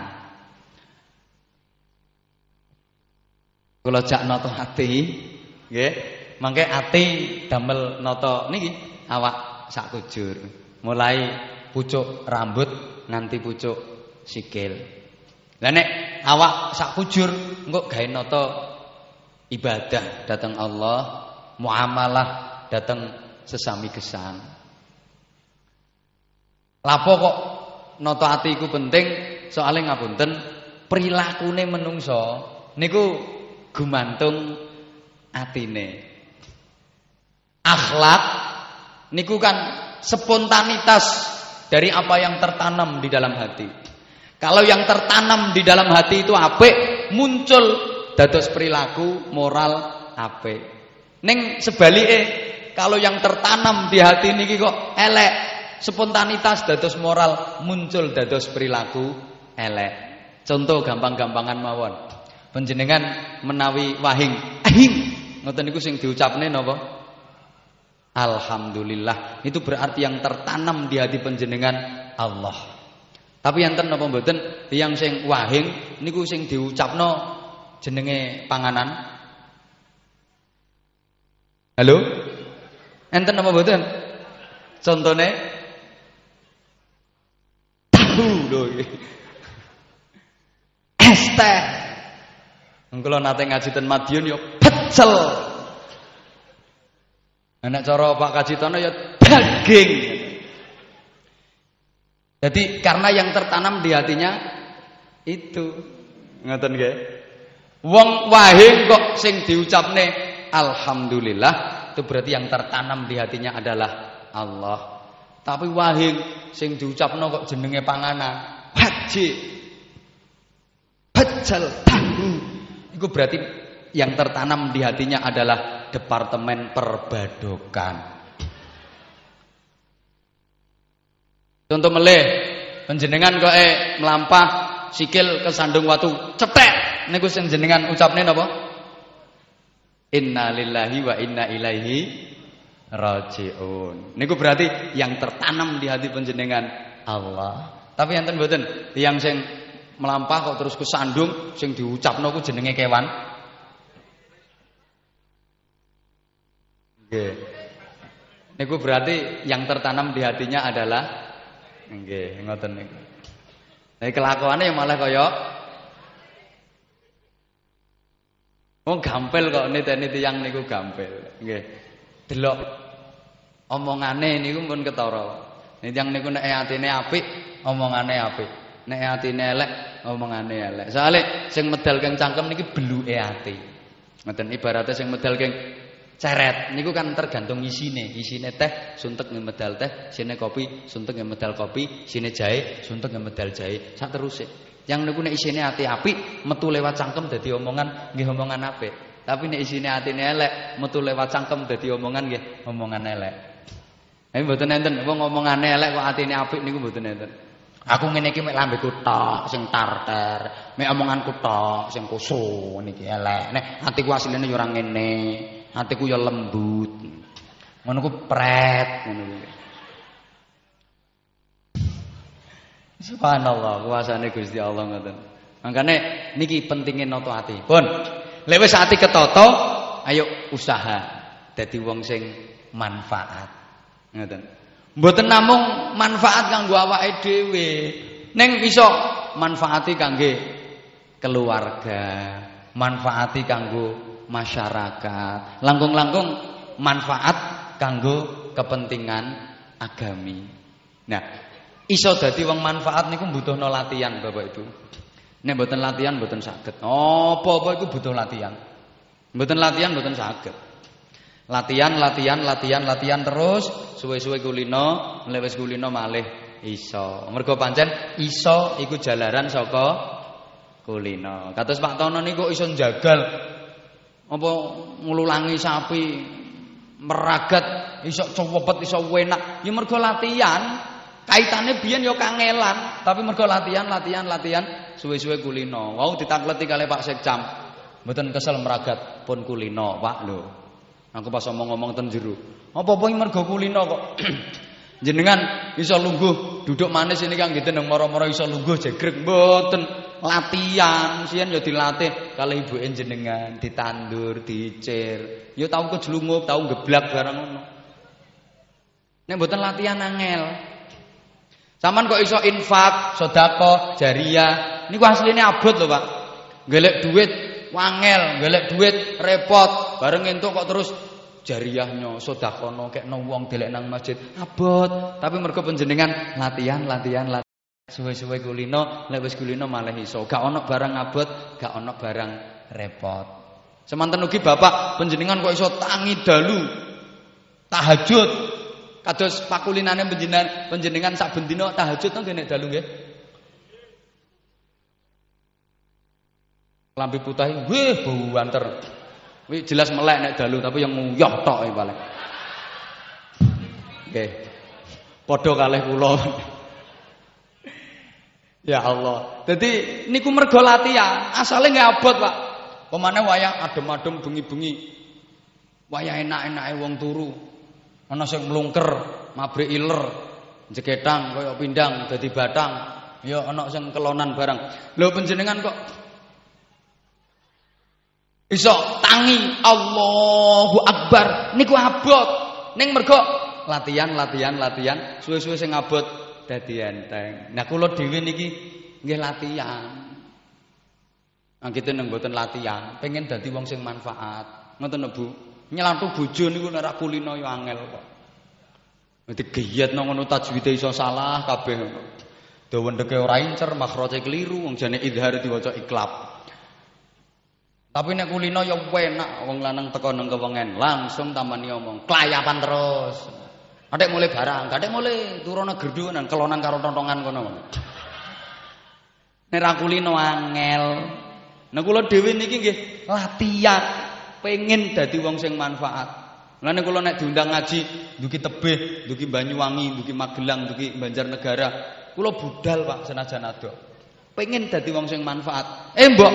Kula jak nata ati, nggih. Mangke ati damel nata niki awak sak kujur. Mulai pucuk rambut nganti pucuk sikil. Lah nek awak sak kujur engko gawe nata ibadah datang Allah, muamalah datang sesami gesang. Lapo kok nata ati iku penting? Soale ngapunten, prilakune menungso niku gumantung atine. Akhlak niku kan spontanitas dari apa yang tertanam di dalam hati. Kalau yang tertanam di dalam hati itu apik, muncul dados perilaku moral apik. Ning sebalike kalau yang tertanam di hati niki kok elek, spontanitas dados moral muncul dados perilaku elek. Contoh gampang-gampangan mawon. Panjenengan menawi wahing ahing ngoten niku sing diucapne napa? Alhamdulillah. Itu berarti yang tertanam di hati panjenengan Allah. Tapi enten napa mboten yang sing wahing niku sing diucapno jenenge panganan? Halo? Enten napa mboten? Contone lho iki. Es teh. Kula nate ngaji ten Madiun yo pecel. Nek cara Pak Kajitono ya daging. Jadi karena yang tertanam di hatinya itu. Ngoten nggih. Wong wahing kok sing diucapne alhamdulillah itu berarti yang tertanam di hatinya adalah Allah. Tapi wahing sing diucapno kok jenenge panganan haji hajal tanggu. Itu berarti yang tertanam di hatinya adalah departemen perbadokan. Contoh meleh, penjenengan kok eh melampah sikil ke sandung watu cetek niku sing jenengan ucapne napa Inna lillahi wa inna ilaihi rajiun. Niku berarti yang tertanam di hati penjenengan Allah. Tapi enten mboten tiyang sing melampah kok terus kesandung sing diucapno ku jenenge kewan. Nggih. Niku berarti yang tertanam di hatinya adalah nggih ngoten niku. Tapi kelakuannya yang malah kaya Oh gampil kok niteni tiyang niku gampil. Nggih. Delok omongane niku pun ketara. Tiyang niku nek atine apik, omongane apik. Nek atine elek, omongane elek. Soale sing medal keng cangkem niki beluke ati. Ngoten ibaratnya sing medal keng ceret niku kan tergantung isine. Isine teh suntek nggih medal teh, isine kopi suntek nggih medal kopi, isine jahe suntek nggih medal jahe. Sak teruse. Yang niku nek isine ati apik, metu lewat cangkem dadi omongan nggih omongan apik. Tapi nek isine atine elek, metu lewat cangkem dadi omongan nggih omongan elek. Tapi mboten enten wong omongane elek kok atine apik niku mboten enten. Aku ngene iki mek lambeku tok sing tarter, mek omonganku tok sing kusu niki elek. Nek atiku asline ya ora ngene, atiku ya lembut. Ngono ku pret ngono kuwi. Subhanallah, kuasane Gusti Allah ngoten. Makane niki pentingin noto ati. Pun, lek wis ati ketoto, ayo usaha dadi wong sing manfaat. Ngoten. Mboten namung manfaat kanggo awake dhewe, ning bisa manfaati kangge keluarga, manfaati kanggo masyarakat, langkung-langkung manfaat kanggo kepentingan agami. Nah, iso dadi wong manfaat niku butuhno latihan Bapak Ibu. Nek mboten latihan mboten saged. Apa-apa iku butuh latihan. Mboten latihan mboten saged. Latihan, latihan, latihan, latihan terus. Suwe-suwe kulino, lek wis kulino malih iso. Mergo pancen iso iku jalaran saka kulino. Kados Pak Tono niku iso njagal. Apa ngululangi sapi meragat iso cowopet iso enak ya mergo latihan kaitane biyen ya kangelan. Tapi mergo latihan latihan latihan suwe-suwe kulino wau ditakleti kali Pak Sekcam. Mboten kesel meragat pun kulino Pak lho aku pas ngomong-ngomong ten jero. Apa-apa mergo kulino kok. *clears throat* Jenengan iso lungguh duduk manis ini kang gitu nang moro-moro iso lungguh jegrek mboten. Latihan sian ya dilatih. Kali ibu jenengan ditandur dicir ya tau kejlungup tau geblak barang ngono. Nek latihan angel. Saman kok iso infak, sodako, jariah. Niku asline abot lho, Pak. Golek duit wangel, golek duit repot. Bareng entuk kok terus jariahnya, sodakono, kayak wong delek nang masjid. Abot. Tapi mergo penjenengan latihan, latihan, latihan. Suwe-suwe kulino, lek wis kulino malah iso. Gak ono barang abot, gak ono barang repot. Semanten ugi Bapak penjenengan kok iso tangi dalu. Tahajud, Kados pakulinane panjenengan panjenengan sak bendina tahajud nang nek dalu nggih. Lampi putih, wih bau banter. Wih jelas melek nek dalu tapi yang nguyah tok paling. Nggih. Padha kalih kula. ya Allah. Jadi niku mergo latihan, asale nggih abot, Pak. Pemane wayah adem-adem bengi-bengi. Wayah enak-enake wong turu. Ana sing mlungker, mabrik iler, jeketang kaya pindang dadi batang. Ya ana sing kelonan barang. Lho panjenengan kok iso tangi Allahu Akbar niku abot. Ning mergo latihan, latihan, latihan, suwe-suwe sing abot dadi enteng. Nah kula dhewe niki nggih latihan. Nah kita nang mboten latihan, pengen dadi wong sing manfaat. Ngoten Bu. Nyelantu bojo niku nek ra kulino yo angel kok. Nanti giyat nang ngono tajwide iso salah kabeh ngono. Dawendeke ora incer, makhraje keliru, wong jane idhar diwaca iklab. Tapi nek kulino ya enak wong lanang teko nang kewengen, langsung tamani omong, kelayapan terus. Adek mulai barang, kadek mulai turun gerdu nang kelonan karo tontongan kono. Nek kulino angel. Nah kula dhewe niki nggih latihan pengen dadi wong sing manfaat. Mulane kula nek diundang ngaji duki tebih, duki Banyuwangi, duki Magelang, duki Banjarnegara, kula budal Pak senajan ado. Pengen dadi wong sing manfaat. Eh mbok,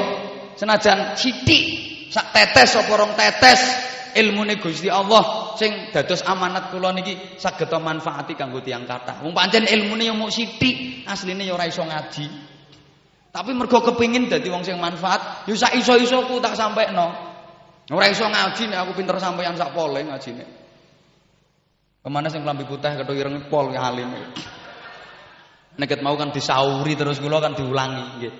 senajan sithik sak tetes apa rong tetes ilmune Gusti Allah sing dados amanat kula niki saged manfaati kanggo tiyang kathah. Wong pancen ilmune yo mung sithik, asline yo ora iso ngaji. Tapi mergo kepingin dadi wong sing manfaat, yo sak iso-isoku tak sampekno. Ora iso ngaji nek aku pinter sampeyan sak pole ngajine. Ke mana sing klambi putih kethu ireng pol ya alim. Nek mau kan disauri terus kula kan diulangi nggih.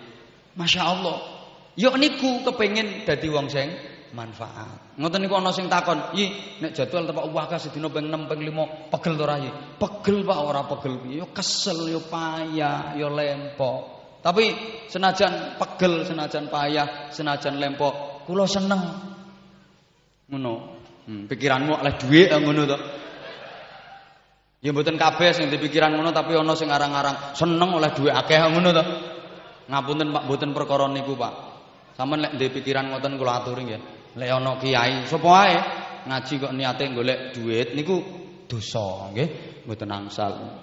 Masya Allah. Yo niku kepengin dadi wong sing manfaat. Ngoten niku ana sing takon, "Yi, nek jadwal tepak wakas sedina ping 6 ping 5 pegel to ora yi?" Pegel Pak ora pegel piye? Yo kesel, yo payah, yo lempok. Tapi senajan pegel, senajan payah, senajan lempok, kula seneng Ngono. Hmm, pikiranmu oleh eh, ngono to. Ya mboten kabeh sing dipikiran ngono tapi ana sing arang-arang seneng oleh dhuwit akeh eh, ngono to. Ngapunten Pak mboten perkara niku Pak. Sampeyan lek ndek pikiran ngoten kula aturi nggih. Lek ana kiai sapa wae ngaji kok niate golek dhuwit niku dosa nggih, mboten angsal.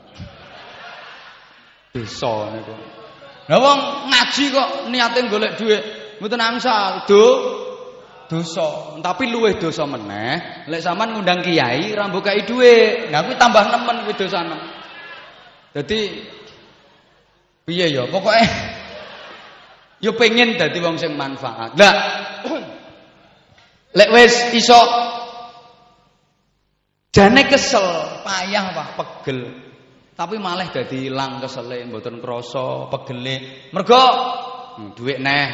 Dosa niku. Lah wong ngaji kok niate golek dhuwit mboten angsal, do dosa. Tapi luwih dosa meneh lek sampean ngundang kiai ra mbukai dhuwit. Nah kuwi tambah nemen kuwi dosane. Dadi piye ya? Pokoke yo pengen dadi wong sing manfaat. Lah lek wis iso jane kesel, payah wah pegel. Tapi malah dadi ilang kesele mboten krasa pegele. Mergo hmm, dhuwit neh.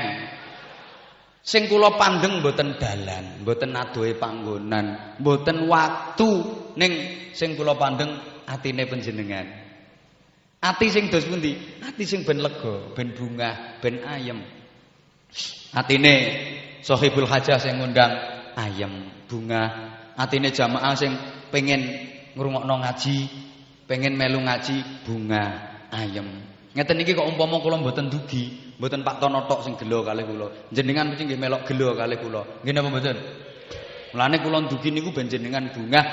Sing kula pandeng mboten dalan, mboten adohe panggonan, mboten waktu ning sing kula pandeng atine panjenengan. Ati sing dos pundi? Ati sing ben lega, ben bungah, ben ayem. Atine sahibul hajah sing ngundang ayem, bungah. Atine jamaah sing pengen ngrungokno ngaji, pengen melu ngaji, bungah, ayem. Ngeten iki kok umpama kula mboten dugi, Mboten Pak Tono tok sing gelo kalih kula. Jenengan mesti nggih melok gelo kalih kula. Nggih napa mboten? Mulane kula ndugi niku ben jenengan bungah,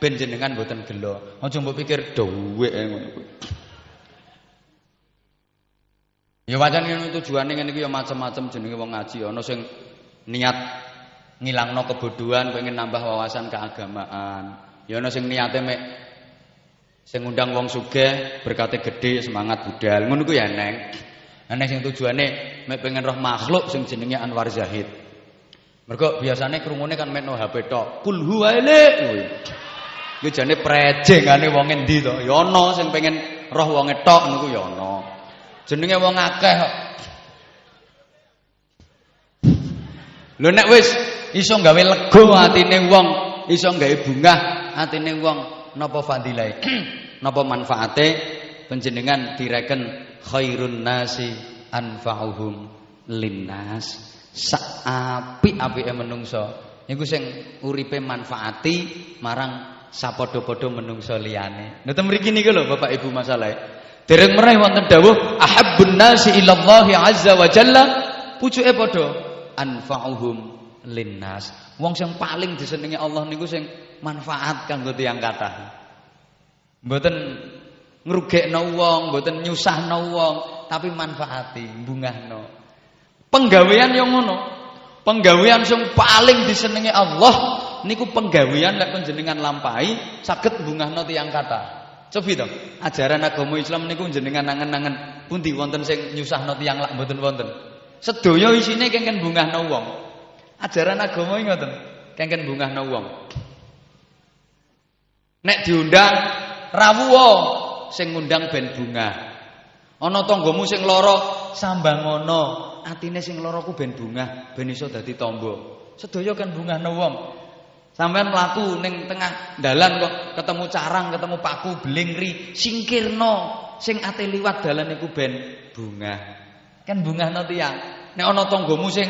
ben jenengan mboten gelo. Aja mbok pikir dhuwit ngono kuwi. Ya wajan ngono tujuane ngene iki ya macam-macam jenenge wong ngaji. Ana sing niat ngilangno kebodohan, pengen nambah wawasan keagamaan. Ya ana sing niate mek sing ngundang wong sugih, berkate gede, semangat budal. Ngono ku ya neng. Ana sing tujuane mek pengen roh makhluk sing jenenge Anwar Zahid. Mergo biasane krungune kan mekno HP tok. Kul huwaile kuwi. Iku jane prejengane wong endi to? Ya ana sing pengen roh wonge tok niku ya ana. Jenenge wong akeh kok. Lho nek wis iso gawe lega atine wong, iso gawe bungah atine wong, napa fadilahe? *clears throat* napa manfaate? Panjenengan direken khairun nasi anfa'uhum linnas. Saapi-apike menungso. Niku sing uripe manfaati marang sapadha-padha menungso liyane. Ngoten mriki niku lho Bapak Ibu masalah dereng mereh wonten dawuh ahabbun nasi ilallahi azza wa jalla pucuke padha anfa'uhum linnas wong sing paling disenengi Allah niku sing manfaat kanggo tiyang kathah mboten ngrugekno wong, mboten nyusahno wong, tapi manfaati, bungahno. Penggawean yang ngono. Penggawean sing paling disenengi Allah niku penggawean lek panjenengan lampahi saged bungahno tiyang kata. Cobi to, ajaran agama Islam niku jenengan nangen-nangen pundi wonten sing nyusahno tiyang lak mboten wonten. Sedaya isine kengken bungahno wong. Ajaran agama ngoten, kengken bungahno wong. Nek diundang rawuh sing ngundang ben bunga. Ana tanggamu sing lara sambangono, atine sing lara ku ben bunga, ben iso dadi tamba. Sedaya kan bungahne wong. Sampean mlaku ning tengah dalan kok ketemu carang, ketemu paku, belingri, singkirno. Sing ate liwat dalan iku ben bunga. Kan bungahno tiyang. Nek ana tanggamu sing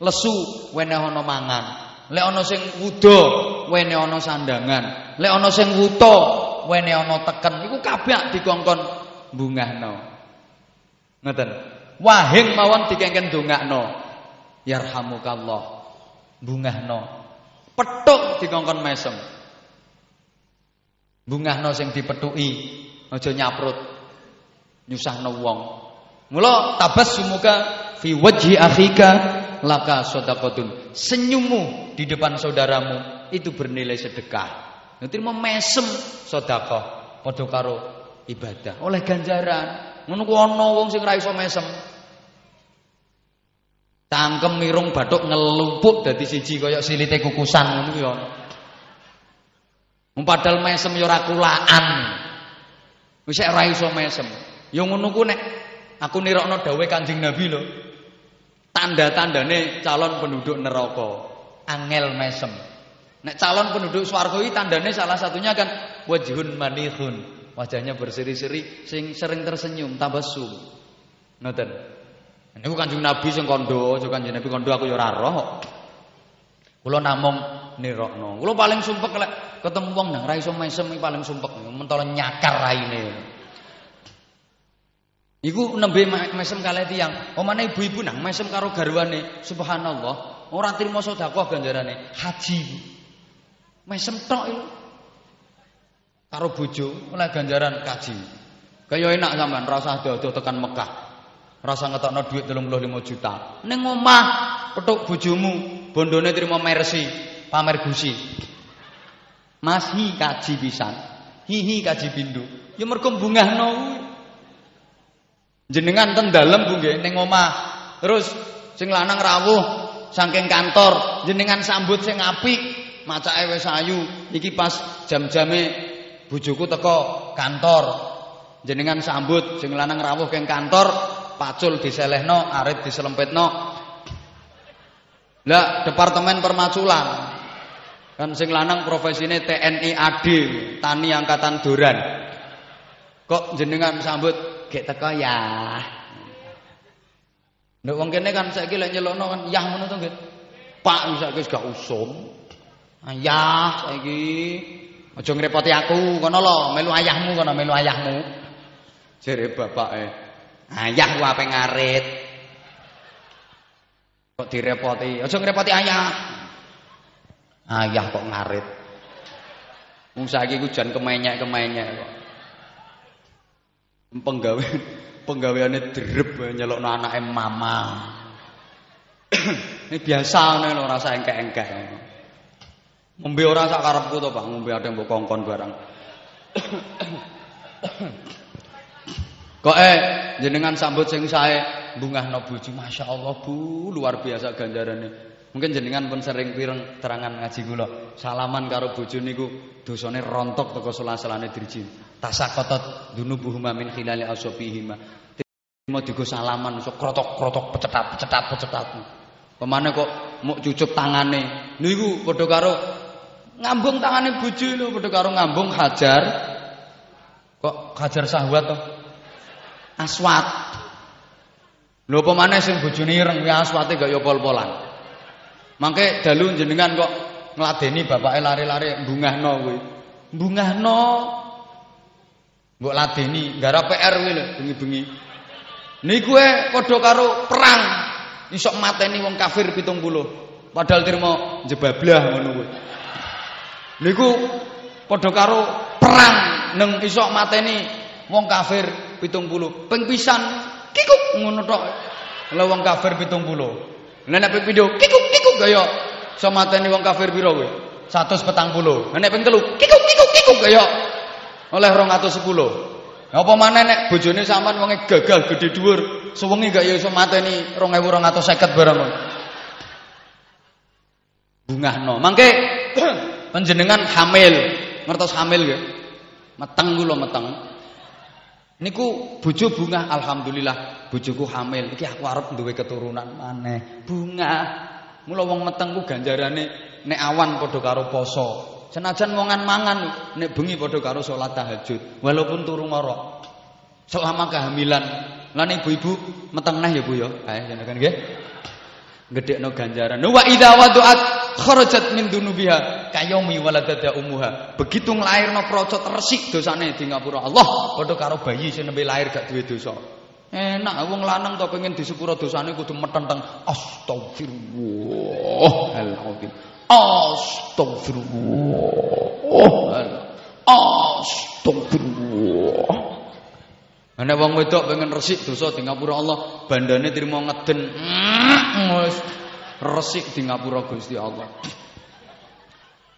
lesu, wene ana mangan. Lek ana sing wuda, wene ana sandangan. Lek ana sing wuta, wene ana teken. Iku kabeh dikongkon bungahno. Ngoten. Wahing mawon dikengken dongakno. Yarhamukallah. Bungahno. Petuk dikongkon mesem. Bungahno sing dipethuki, aja nyaprut. Nyusahno wong. Mula tabassumuka fi wajhi akhika laka shadaqatun. Senyummu di depan saudaramu itu bernilai sedekah. Nanti mau mesem sedekah padha karo ibadah. Oleh ganjaran. Ku ana wong sing ra iso mesem. Cangkem mirung bathuk ngelumpuk dadi siji kaya silite kukusan ngono ya. Padahal mesem ya ora kulaan. Wis ora iso mesem. Ya ngono ku nek aku nirokno dawuh Kanjeng Nabi lho. Tanda-tandane calon penduduk neraka, angel mesem. Nek calon penduduk swarga iki tandane salah satunya kan wajhun manihun. Wajahnya berseri-seri sing sering tersenyum, tabassum. Ngoten. Niku Kanjeng Nabi sing kandha, aja Kanjeng Nabi kandha aku ya ora roh. Kula namung nirokno. Kula paling sumpek lek ketemu wong nang ra iso mesem paling sumpek mentolo nyakar raine. Iku nembe mesem kalih tiyang. Omane ibu-ibu nang mesem karo garwane. Subhanallah, ora trimo sedekah ganjarane. Haji. Mesem tok iku. Karo bojo oleh ganjaran kaji. Kaya enak sampean rasa ado-ado tekan Mekah. Rasa ngetokno duit 35 juta. Ning omah petuk bojomu, bondone trimo mercy, pamer gusi. Mas hi kaji pisan. Hihi kaji bindu. Ya mergo bungahno Jenengan ten dalem Bu nggih omah. Terus sing lanang rawuh saking kantor, jenengan sambut sing apik, macake wis ayu. Iki pas jam-jame bojoku teko kantor. Jenengan sambut sing lanang rawuh keng kantor, pacul diselehno, arit diselempitno. Lah departemen permaculan. Kan sing lanang profesine TNI AD, Tani Angkatan Duran. Kok jenengan sambut gek teko ya. Nek wong kene kan saiki lek nyelokno kan yah ngono to nggih. Pak saiki gak usum. Ayah saiki aja ngrepoti aku kono lho, melu ayahmu kono, melu ayahmu. Jere bapake. Ayah ku ape ngarit. Kok direpoti? Aja ngrepoti ayah. Ayah kok ngarit. Wong saiki ku jan kemenyek-kemenyek kok. Penggawe *laughs* penggaweane drep nyelokno anake mama. *clears throat* Ini biasa nih lho rasa engkek-engkek. Ngombe ora sak karepku to, Pak. Ngombe ada mbok kongkon barang. *clears throat* Kok eh jenengan sambut sing sae bungahno bojo Allah Bu, luar biasa ganjarane. Mungkin jenengan pun sering pireng terangan ngaji kula. Salaman karo bojo niku dosane rontok teko sela-selane dirji. Tasaqatat dunubuhuma min khilali asabihima. Mau digo salaman iso krotok-krotok pecetat pecetat. Pemane kok mau cucup tangane. Niku padha karo ngambung tangane bojo lho padha karo ngambung hajar. Kok hajar sahwat toh? Aswat. Lho apa maneh sing bojone ireng aswate gak ya pol-polan. Mangke dalu jenengan kok ngladeni bapake lari-lari bungahno kuwi. Bungahno. Mbok ladeni gara PR kuwi lho bengi-bengi. Niku e padha karo perang. Isok mateni wong kafir 70. Padahal trimo jebablah ngono kuwi. Niku padha karo perang neng isok mateni wong kafir pitung puluh. Ping pisan kikuk ngono tok. Lha wong kafir pitung puluh. Lha nek kikuk kikuk kaya iso mateni wong kafir pira kowe? 140 lha nek ping telu kikuk kikuk kikuk kaya oleh 210 apa maneh nek bojone sampean wonge gagal gede dhuwur suwengi gak ya iso mateni 2250 barang bungahno. Mangke *clears throat* panjenengan hamil. Ngertos hamil nggih? Meteng kula meteng Niku bojo bunga alhamdulillah bojoku hamil. Iki aku arep duwe keturunan maneh. Bunga. Mula wong meteng ku ganjarane nek awan padha karo poso. Senajan wongan mangan nek bengi padha karo salat tahajud walaupun turu ngorok. Selama kehamilan. Lan ibu-ibu meteng neh ya Bu ya. Ayo jenengan nggih. Gedekno ganjaran. Wa idza wadu'at kharajat min dunubiha kayomi waladada umuha. Begitu nglairno procot resik dosane di ngapura Allah padha karo bayi sing lahir gak duwe dosa. Enak wong lanang to pengen disepuro dosane kudu metenteng astagfirullah. Alazim. Astagfirullah. Astagfirullah. Ana wong wedok pengen resik dosa di ngapura Allah, bandane trimo ngeden. Wis resik di ngapura Gusti Allah.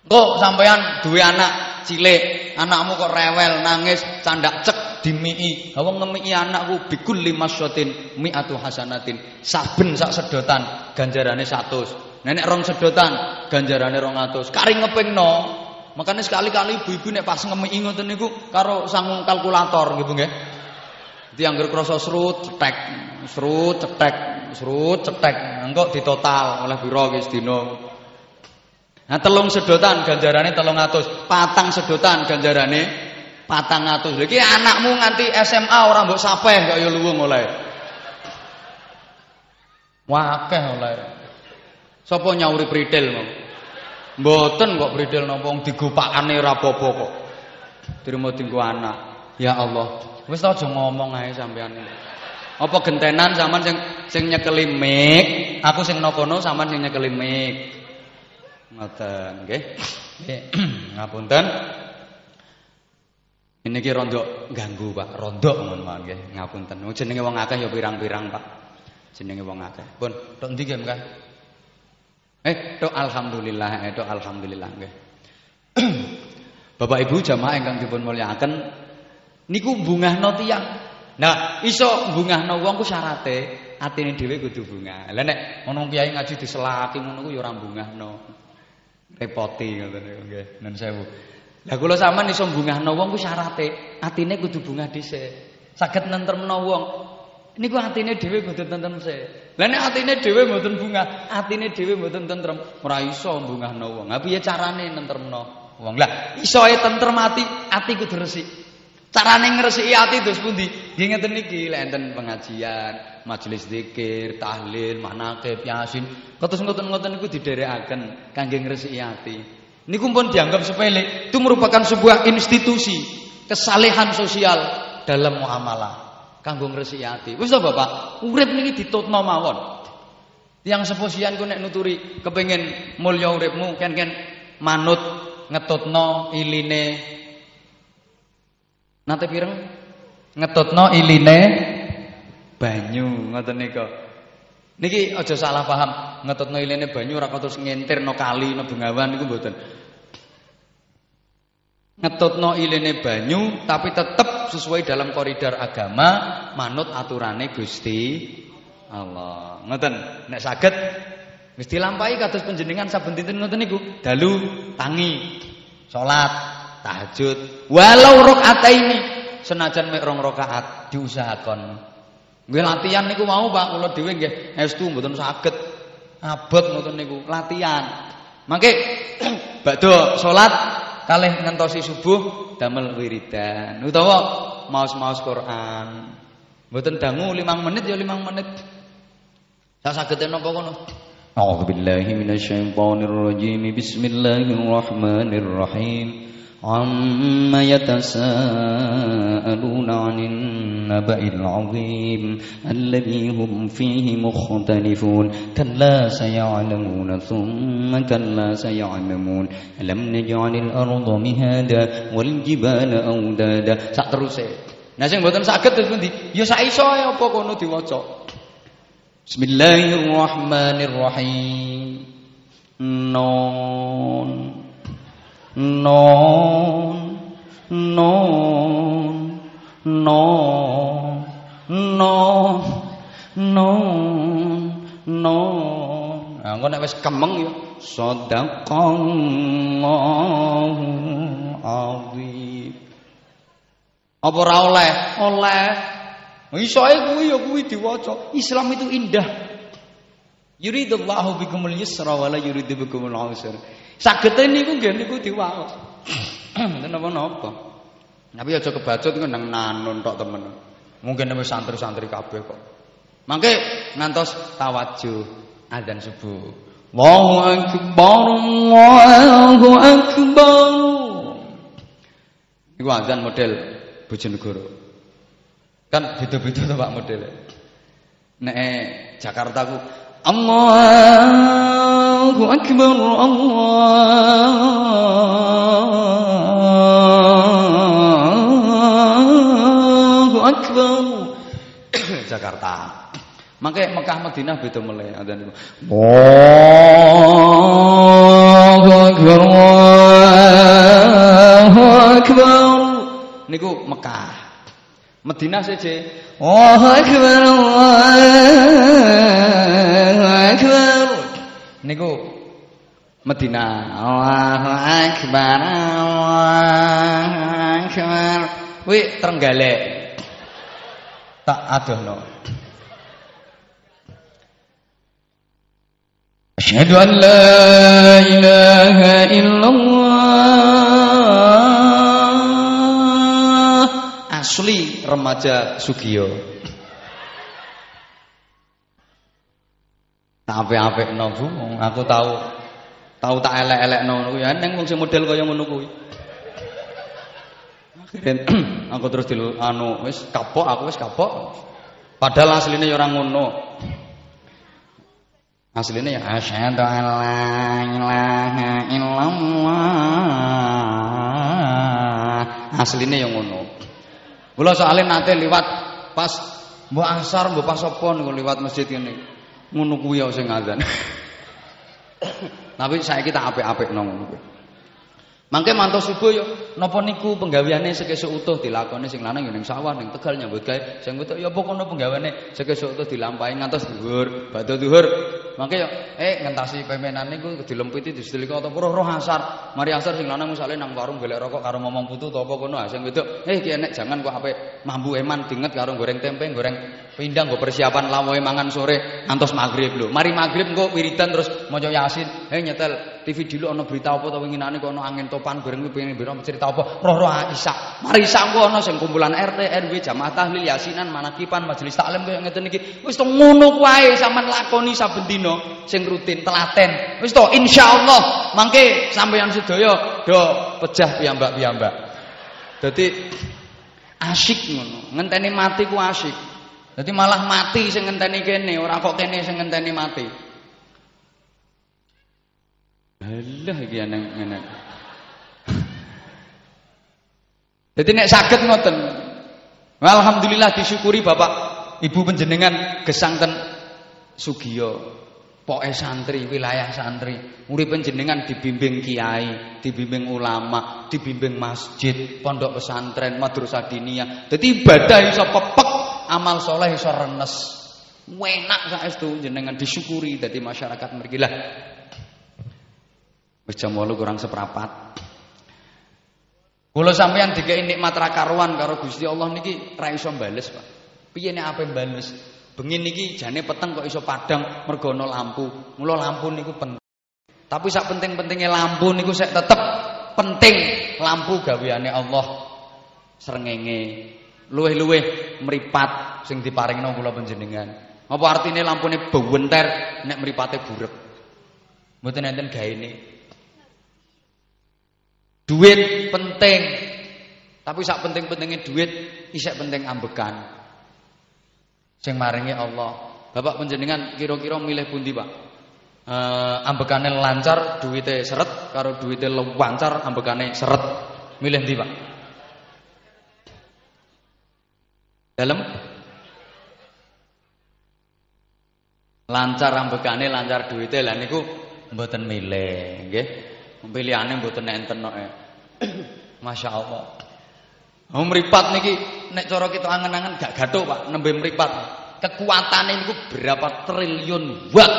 Kok sampean duwe anak cilik, anakmu kok rewel, nangis, candak cek dimii. Wong ngemiki anakku bikul limasyatin mi'atu hasanatin. Saben sak sedotan ganjarane 100. Nenek rong sedotan ganjarane 200. Kari ngepingno. Makanya sekali-kali ibu-ibu nek pas ngemiki ngoten niku karo sangung kalkulator Bu nggih. Dadi anggere krasa serut cetek, serut cetek, serut cetek. Engko ditotal oleh biro wis dina. Nah telung sedotan ganjarane 300, patang sedotan ganjarane patang atus. Lha anakmu nganti SMA ora mbok sapeh kaya luwung oleh. Wakeh oleh. Sapa nyauri pritil mau? Mboten kok pritil digopakane ora apa-apa kok. Trimo dinggo anak. Ya Allah. Wis aja ngomong ae sampean. Apa gentenan sampean sing sing nyekeli mik, aku sing nokono sampean sing nyekeli mik. Ngoten, nggih. *clears throat* Ngapunten. Ini ki rondo ganggu Pak, rondo ngono mawon nggih. Ngapunten. Jenenge wong akeh ya pirang-pirang Pak. Jenenge wong akeh. Pun, tok ndi nggih, Kang? Eh, tok alhamdulillah, eh tok alhamdulillah nggih. *clears throat* Bapak Ibu jamaah ingkang dipun mulyakaken niku bungahno tiyang. Nah, iso bungahno wong ku syarate atine dhewe kudu bungah. Lah nek ana kiai ngaji diselaki ngono ku ya ora bungahno. Repoti ngoten niku nggih. Nun sewu. Lah kula sampean iso bungahno wong ku syarate atine kudu bungah dhisik. Saged nentremno wong. Niku atine dhewe kudu tentrem sik. Lah nek atine dhewe mboten bungah, atine dhewe mboten tentrem, ora iso bungahno wong. Ha piye carane nentremno wong? Lah iso ae tentrem ati, ati kudu resik. Carane ngresiki ati terus pundi? Nggih ngeten iki, lek enten pengajian, majelis zikir, tahlil, manaqib, yasin, kados ngoten-ngoten niku didherekaken kangge ngresiki ati. Niku pun dianggap sepele. Itu merupakan sebuah institusi kesalehan sosial dalam muamalah. Kanggo ngresiki ati. Wis Bapak, urip niki ditutno mawon. Yang seposian ku nek nuturi kepengin mulya uripmu ken-ken manut ngetutno iline Nate pireng ngetutno iline banyu ngoten nika. Niki aja salah paham, ngetutno iline banyu ora terus ngentirno kali no bengawan niku mboten. Ngetutno iline banyu tapi tetap sesuai dalam koridor agama manut aturane Gusti Allah. Ngoten, nek saged wis dilampahi kados panjenengan saben dinten ngoten niku, dalu tangi, salat, tahajud, walau rakaat ini senajan mek rong rakaat diusahakan. Nggih latihan niku mau Pak, kula dhewe nggih estu mboten saged abot ngoten niku, latihan. Mangke *clears throat* badhe salat kalih ngentosi subuh damel wiridan utawa maos-maos Quran. Mboten dangu 5 menit ya 5 menit. Sak sagete napa kono? A'udzu billahi minasyaitonir rajim. Bismillahirrahmanirrahim. عما يتساءلون عن النبأ العظيم الذي هم فيه مختلفون كلا سيعلمون ثم كلا سيعلمون ألم نجعل الأرض مهادا والجبال أودادا teruse Nah sing mboten saged terus pundi? Ya sak iso apa kono diwaca. Bismillahirrahmanirrahim. Non non non non non non. Non engko nek wis kemeng ya. Sadaqallahu azim. Apa ora oleh? Oleh. Iso ae kuwi ya kuwi diwaca. Islam itu indah. Yuridullahu bikumul yusra wala yuridu bikumul usra Sagete niku nggih niku diwaos. *clears throat* Mboten napa-napa. Tapi aja kebacut iku nang nanun tok temen. Mungkin wis santri-santri kabeh kok. Mangke ngantos tawajuh adzan subuh. Allahu akbar Allahu akbar. Iku adzan model Bojonegoro. Kan beda-beda to Pak model. Nek Jakarta ku Allahu akbar Allahu akbar *coughs* Jakarta. Mangke Mekah Madinah beda mulai ada niku. Allahu akbar Allahu akbar. Niku Mekah. Madinah saja. Allahu akbar Allahu akbar. Niku Madinah. Allahu akbar Allahu akbar. Wi Trenggalek. Tak adohno. Asyhadu an la ilaha illallah. Asli remaja Sugiyo. Tak apik-apikno Bu, aku tahu tahu tak elek-elekno kuwi. Ya ning wong model kaya ngono kuwi. *clears throat* Aku terus di anu wis kapok aku wis kapok. Padahal aslinya ya orang ngono. Aslinya ya asyhadu an la ilaha illallah. Aslinya yang ngono. Kula soalnya nate liwat pas mbok asar mbok pas apa niku liwat masjid ngene. Ngono kuwi ya sing ngadzan. Tapi saiki tak apik-apikno ngono kuwi. Mangke mantu subuh yo napa niku penggaweane sekesuk utuh dilakoni sing lanang yo ning sawah ning Tegal nyambut gawe sing wedok ya apa kono penggaweane sekesuk utuh dilampahi ngantos dhuwur badhe dhuwur mangke yo eh ngentasi pemenan niku dilempiti disedelika apa roh roh asar mari asar sing lanang misale nang warung golek rokok karo momong putu to apa kono ah sing wedok eh ki enek jangan kok ape mambu eman dinget karo goreng tempe goreng pindang nggo persiapan lawohe mangan sore ngantos maghrib lho mari maghrib engko wiridan terus maca yasin eh nyetel TV dulu ana berita apa to winginane kok ana angin topan goreng kuwi pengen biro cerita apa roh-roh Isa. Mari Isa engko ana sing kumpulan RT, RW, jamaah tahlil, yasinan, manakipan, majelis taklim kaya ngeten iki. Wis to ngono kuwi sampean lakoni saben dina sing rutin telaten. Wis to insyaallah mangke sampeyan sedaya do pejah piyambak-piyambak. Dadi asyik ngono. Ngenteni mati ku asyik. Dadi malah mati sing ngenteni kene, ora kok kene sing ngenteni mati. Halah iki nang ngene. Jadi nek saged ngoten. Alhamdulillah disyukuri Bapak Ibu panjenengan gesangten Sugiyo. Poke santri, wilayah santri, urip panjenengan dibimbing kiai, dibimbing ulama, dibimbing masjid, pondok pesantren, madrasah diniyah. Dadi ibadah iso pepek, amal soleh iso renes. Enak saestu jenengan disyukuri dadi masyarakat mriki lah. Wis jam 8 kurang seprapat. Kula sampeyan dikei nikmat ra karuan karo Gusti Allah niki ra iso bales, Pak. Piye nek ape bales? Bengi niki jane peteng kok iso padang mergo ana lampu. Mula lampu niku penting. Tapi sak penting-pentinge lampu niku sek tetep penting lampu gaweane Allah srengenge luweh-luweh mripat sing diparingno kula panjenengan. Apa artine lampune bawenter nek mripate burek. Mboten enten gaene. Duit penting. Tapi sak penting-pentingnya duit isek penting ambekan. Sing maringi Allah. Bapak panjenengan kira-kira milih pundi, Pak? Eh ambekane lancar, duwite seret karo duwite lancar, ambekane seret. Milih ndi, Pak? Dalem. Lancar ambekane lancar duwite. Lah niku mboten milih nggih. Pilihane mboten enten kok *coughs* Masya Allah. Oh meripat niki nek cara kita angen-angen gak gathuk Pak. Nembe meripat kekuatane niku berapa triliun watt.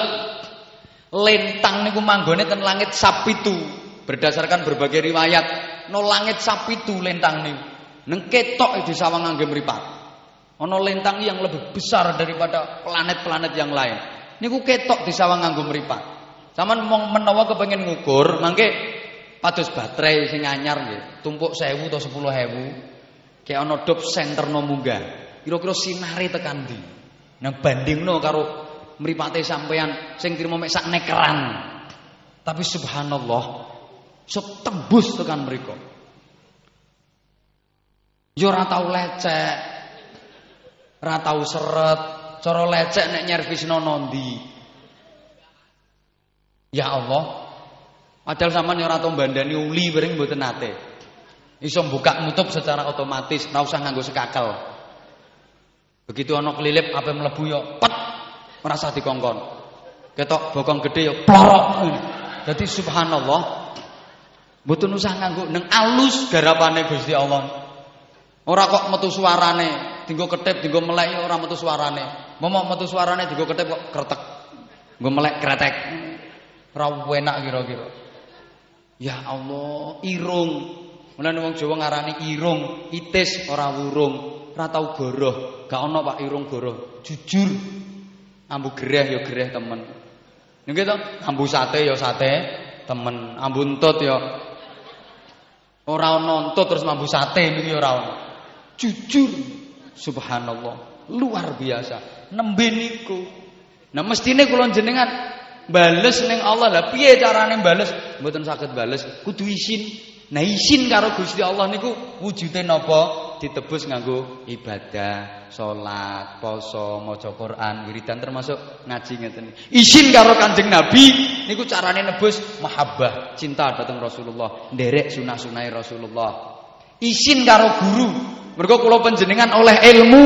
Lentang niku manggone ten langit sapitu. Berdasarkan berbagai riwayat no langit sapitu lentang niku. Neng ketok di sawang ngangge meripat ono lentang yang lebih besar daripada planet-planet yang lain niku ketok di sawang nganggo meripat Saman menawa kepengin ngukur, mangke pados baterai sing anyar nggih, tumpuk 1000 atau 10000. Kayak ana dop senterno munggah. Kira-kira sinare tekan ndi? Nah bandingno karo mripate sampean sing trimo mek sak nekeran. Tapi subhanallah, sok tembus tekan mriku. Yo ora tau lecek. Ora tau seret, cara lecek nek nyervisno nondi. Ya Allah. Padahal sampean ora tau bandani uli bareng mboten nate. Iso buka nutup secara otomatis, ora usah nganggo sekakel. Begitu ana kelilip ape mlebu yo pet merasa dikongkon. Ketok bokong gede yo plorok. Jadi subhanallah mboten usah nganggo neng alus garapane Gusti Allah. Ora kok metu suarane, dinggo ketip, dinggo melek ora metu suarane. Momok metu suarane dinggo ketip kok kretek. Nggo melek kretek. Ora enak kira-kira. Ya Allah, irung. Mulane wong Jawa ngarani irung, itis ora wurung. Ora tau goroh, gak ana Pak irung goroh. Jujur. Ambu gereh ya gereh temen. Nggih to, ambu sate ya sate temen, ambu entut ya ora ana entut terus mambu sate niki ora ana. Jujur subhanallah, luar biasa. Nembe niku. Nah mestine kula jenengan bales ning Allah. Lah piye carane bales? Mboten saged bales, kudu isin. Nah isin karo Gusti Allah niku wujude napa? Ditebus nganggo ibadah, salat, poso, maca Quran, wiridan termasuk ngaji ngeten. Isin karo Kanjeng Nabi niku carane nebus mahabbah, cinta datang Rasulullah, nderek sunah-sunah Rasulullah. Isin karo guru, Mergo kula panjenengan oleh ilmu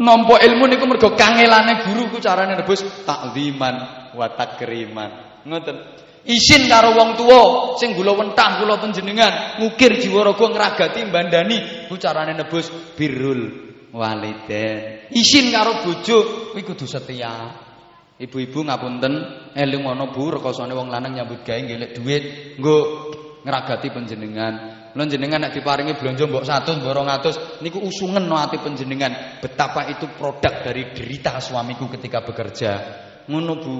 nampa ilmu niku mergo kangelane guru ku carane nebus takziman wa takriman. Ngoten. Isin karo wong tuwa sing gula wentah kula panjenengan ngukir jiwa raga ngragati mbandani ku carane nebus birrul waliden. Isin karo bojo kuwi kudu setia. Ibu-ibu ngapunten, eling ana Bu rekosane wong lanang nyambut gawe ngelek dhuwit, nggo ngragati panjenengan. Lan jenengan nek diparingi blonjo mbok 100 mbok 200 niku usungan no ati panjenengan betapa itu produk dari derita suamiku ketika bekerja. Ngono Bu.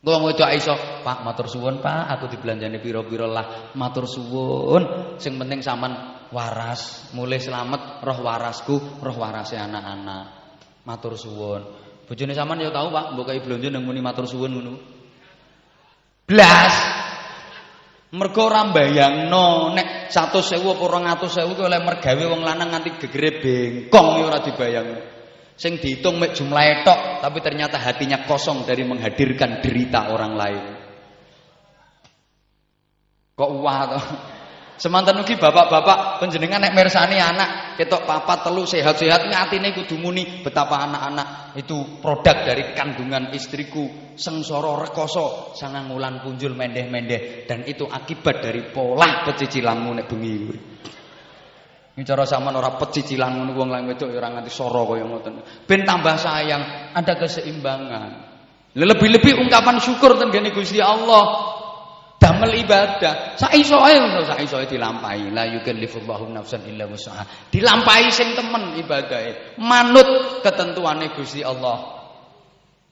Wong wedok iso, Pak matur suwun Pak, aku dibelanjani pira-pira lah. Matur suwun. Sing penting sampean waras, mulai selamat roh warasku, roh warase anak-anak. Matur suwun. Bojone sampean ya tahu Pak, mbok kai blonjo nang muni matur suwun ngono. Blas. Mergo ora mbayangno nek 100.000 apa 200.000 kuwi oleh mergawe wong lanang nganti gegere bengkong iki ora dibayangno. Sing dihitung mek jumlahe tok, tapi ternyata hatinya kosong dari menghadirkan derita orang lain. Kok wah to? Semanten ugi bapak-bapak panjenengan nek mirsani anak ketok papat telu sehat-sehat atine kudu muni betapa anak-anak itu produk dari kandungan istriku sengsara rekoso sangang wulan punjul mendeh-mendeh dan itu akibat dari pola pecicilanmu nek bengi. Ini cara sampean ora pecicilan ngono wong lanang wedok ora nganti soro kaya ngoten. Ben tambah sayang, ada keseimbangan. Lebih-lebih ungkapan syukur tenggene Gusti Allah damel ibadah. Saisoe ngono saisoe dilampahi. La yukallifullahu nafsan illa wus'aha. Dilampahi sing temen ibadahe. Manut ketentuane Gusti Allah.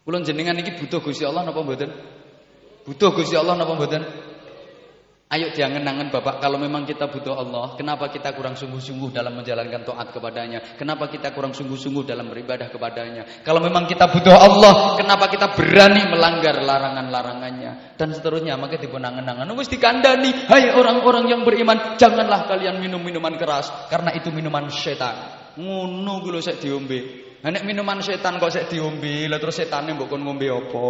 Kula jenengan iki butuh Gusti Allah napa mboten? Butuh Gusti Allah napa mboten? Ayo diangen-angen Bapak, kalau memang kita butuh Allah, kenapa kita kurang sungguh-sungguh dalam menjalankan taat kepadanya? Kenapa kita kurang sungguh-sungguh dalam beribadah kepadanya? Kalau memang kita butuh Allah, kenapa kita berani melanggar larangan-larangannya? Dan seterusnya, maka dipun angen-angen. Wis dikandani, hai orang-orang yang beriman, janganlah kalian minum minuman keras, karena itu minuman setan. Ngono kuwi sik diombe. Nek minuman setan kok sik diombe, lha terus setane mbok kon ngombe apa?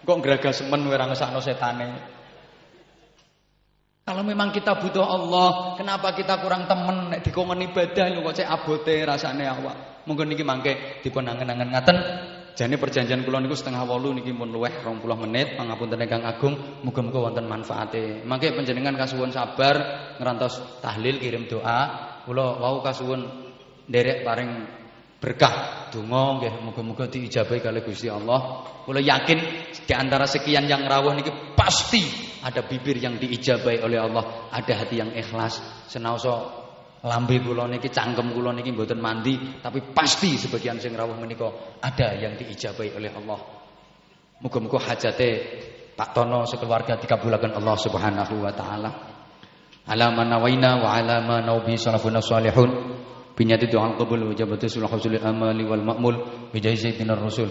Kok ngragas semen ora ngesakno setane? Kalau memang kita butuh Allah, kenapa kita kurang temen nek dikongkon ibadah lho kok cek abote rasane awak. Mungkin niki mangke dipun angen-angen ngaten. Jane perjanjian kula niku setengah wolu niki pun luweh 20 menit pangapunten ingkang agung muga-muga wonten manfaate. Mangke panjenengan kasuwun sabar ngerantos tahlil kirim doa. Kula wau kasuwun nderek paring berkah donga nggih muga-muga diijabahi kali Gusti Allah. Kula yakin di antara sekian yang rawuh niki pasti ada bibir yang diijabahi oleh Allah, ada hati yang ikhlas. Senaosa lambe kula niki cangkem kula niki mboten mandi, tapi pasti sebagian sing rawuh menika ada yang diijabahi oleh Allah. Muga-muga hajate Pak Tono sekeluarga dikabulkan Allah Subhanahu wa taala. Ala nawaina wa ala ma naubi salafun salihun. Binyati doa qabul wa jabatu sulh husul amali wal ma'mul bi jahi sayyidina rasul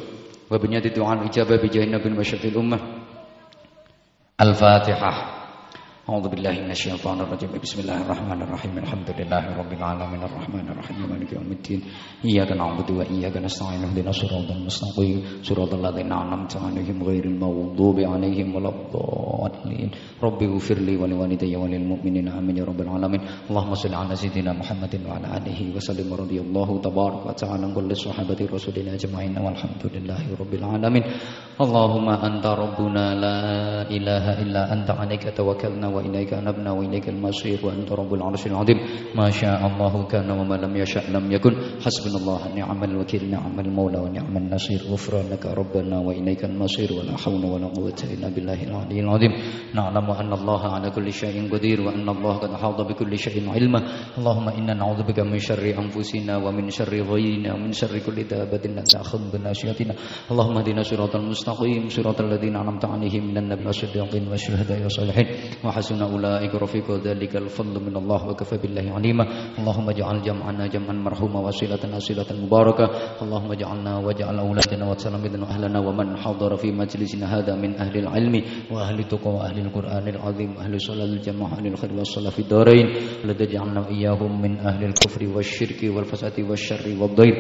wa binyati doa ijabah bi jahi nabil masyafil ummah. Al-Fatihah. أعوذ بالله من الشيطان الرجيم بسم الله الرحمن الرحيم الحمد لله رب العالمين الرحمن الرحيم مالك يوم الدين إياك نعبد وإياك نستعين اهدنا الصراط المستقيم صراط الذين أنعمت عليهم غير المغضوب عليهم ولا الضالين رب اغفر لي ولوالدي وللمؤمنين آمين يا رب العالمين اللهم صل على سيدنا محمد وعلى آله وسلم رضي الله تبارك وتعالى عن كل صحابة رسول الله أجمعين والحمد لله رب العالمين اللهم أنت ربنا لا إله إلا أنت عليك توكلنا وإليك أنبنا وإليك المصير وأنت رب العرش العظيم. ما شاء الله كان وما لم يشاء لم يكن. حسبنا الله نعم الوكيل نعم المولى ونعم النصير. غفرانك ربنا وإليك المصير. ولا حول ولا قوة إلا بالله العلي العظيم. نعلم أن الله على كل شيء قدير وأن الله قد أحاط بكل شيء علما. اللهم إنا نعوذ بك من شر أنفسنا ومن شر غيرنا ومن شر كل دابة لا تأخذ بناشيتنا اللهم اهدنا صراط المستقيم صراط الذين أنعمت عليهم من النبي والصديقين والشهداء والصالحين. وحسن حسن أولئك رفيق ذلك الفضل من الله وكفى بالله عليما. اللهم اجعل جمعنا جمعا مرحوما وصلتنا صلة مباركة. اللهم اجعلنا واجعل أولادنا وتلاميذنا وأهلنا ومن حضر في مجلسنا هذا من أهل العلم وأهل التقوى وأهل القرآن العظيم وأهل صلاة الجماعة أهل الخير والصلاة في الدارين. الذي جعلنا إياهم من أهل الكفر والشرك والفساد والشر والضير.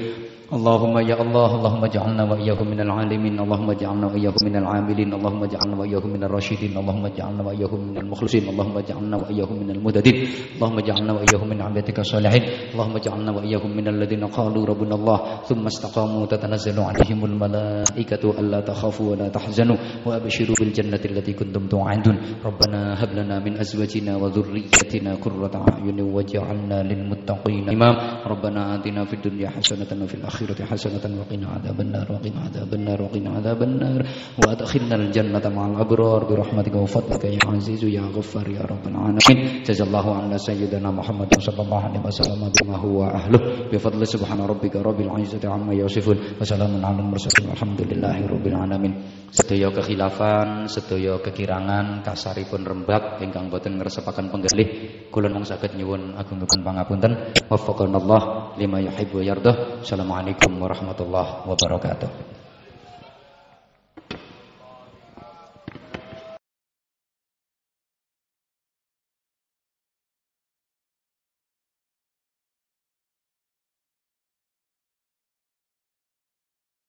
اللهم يا الله اللهم اجعلنا وإياكم من العالمين اللهم اجعلنا وإياكم من العاملين اللهم اجعلنا وإياكم من الراشدين اللهم اجعلنا وإياكم من المخلصين اللهم اجعلنا وإياكم من المهتدين اللهم اجعلنا وإياكم من عبادك الصالحين اللهم اجعلنا وإياكم من الذين قالوا ربنا الله ثم استقاموا تتنزل عليهم الملائكة ألا تخافوا ولا تحزنوا وأبشروا بالجنة التي كنتم توعدون. ربنا هب لنا من أزواجنا وذريتنا قرة أعين واجعلنا للمتقين امام ربنا آتنا في الدنيا حسنة وفي الآخرة الآخرة حسنة وقنا عذاب النار وقنا عذاب النار وقنا عذاب النار وأدخلنا الجنة مع الأبرار برحمتك وفضلك يا عزيز يا غفار يا رب العالمين جزا الله عنا سيدنا محمد صلى الله عليه وسلم بما هو أهله بفضل سبحان ربك رب العزة عما يصفون وسلام على المرسلين والحمد لله رب العالمين sedaya kekhilafan, sedaya kekirangan, kasaripun rembak ingkang boten ngresepaken penggalih, kula mung saged nyuwun agungipun pangapunten. Waffaqanallah lima yuhibbu yardah. Assalamualaikum warahmatullahi wabarakatuh.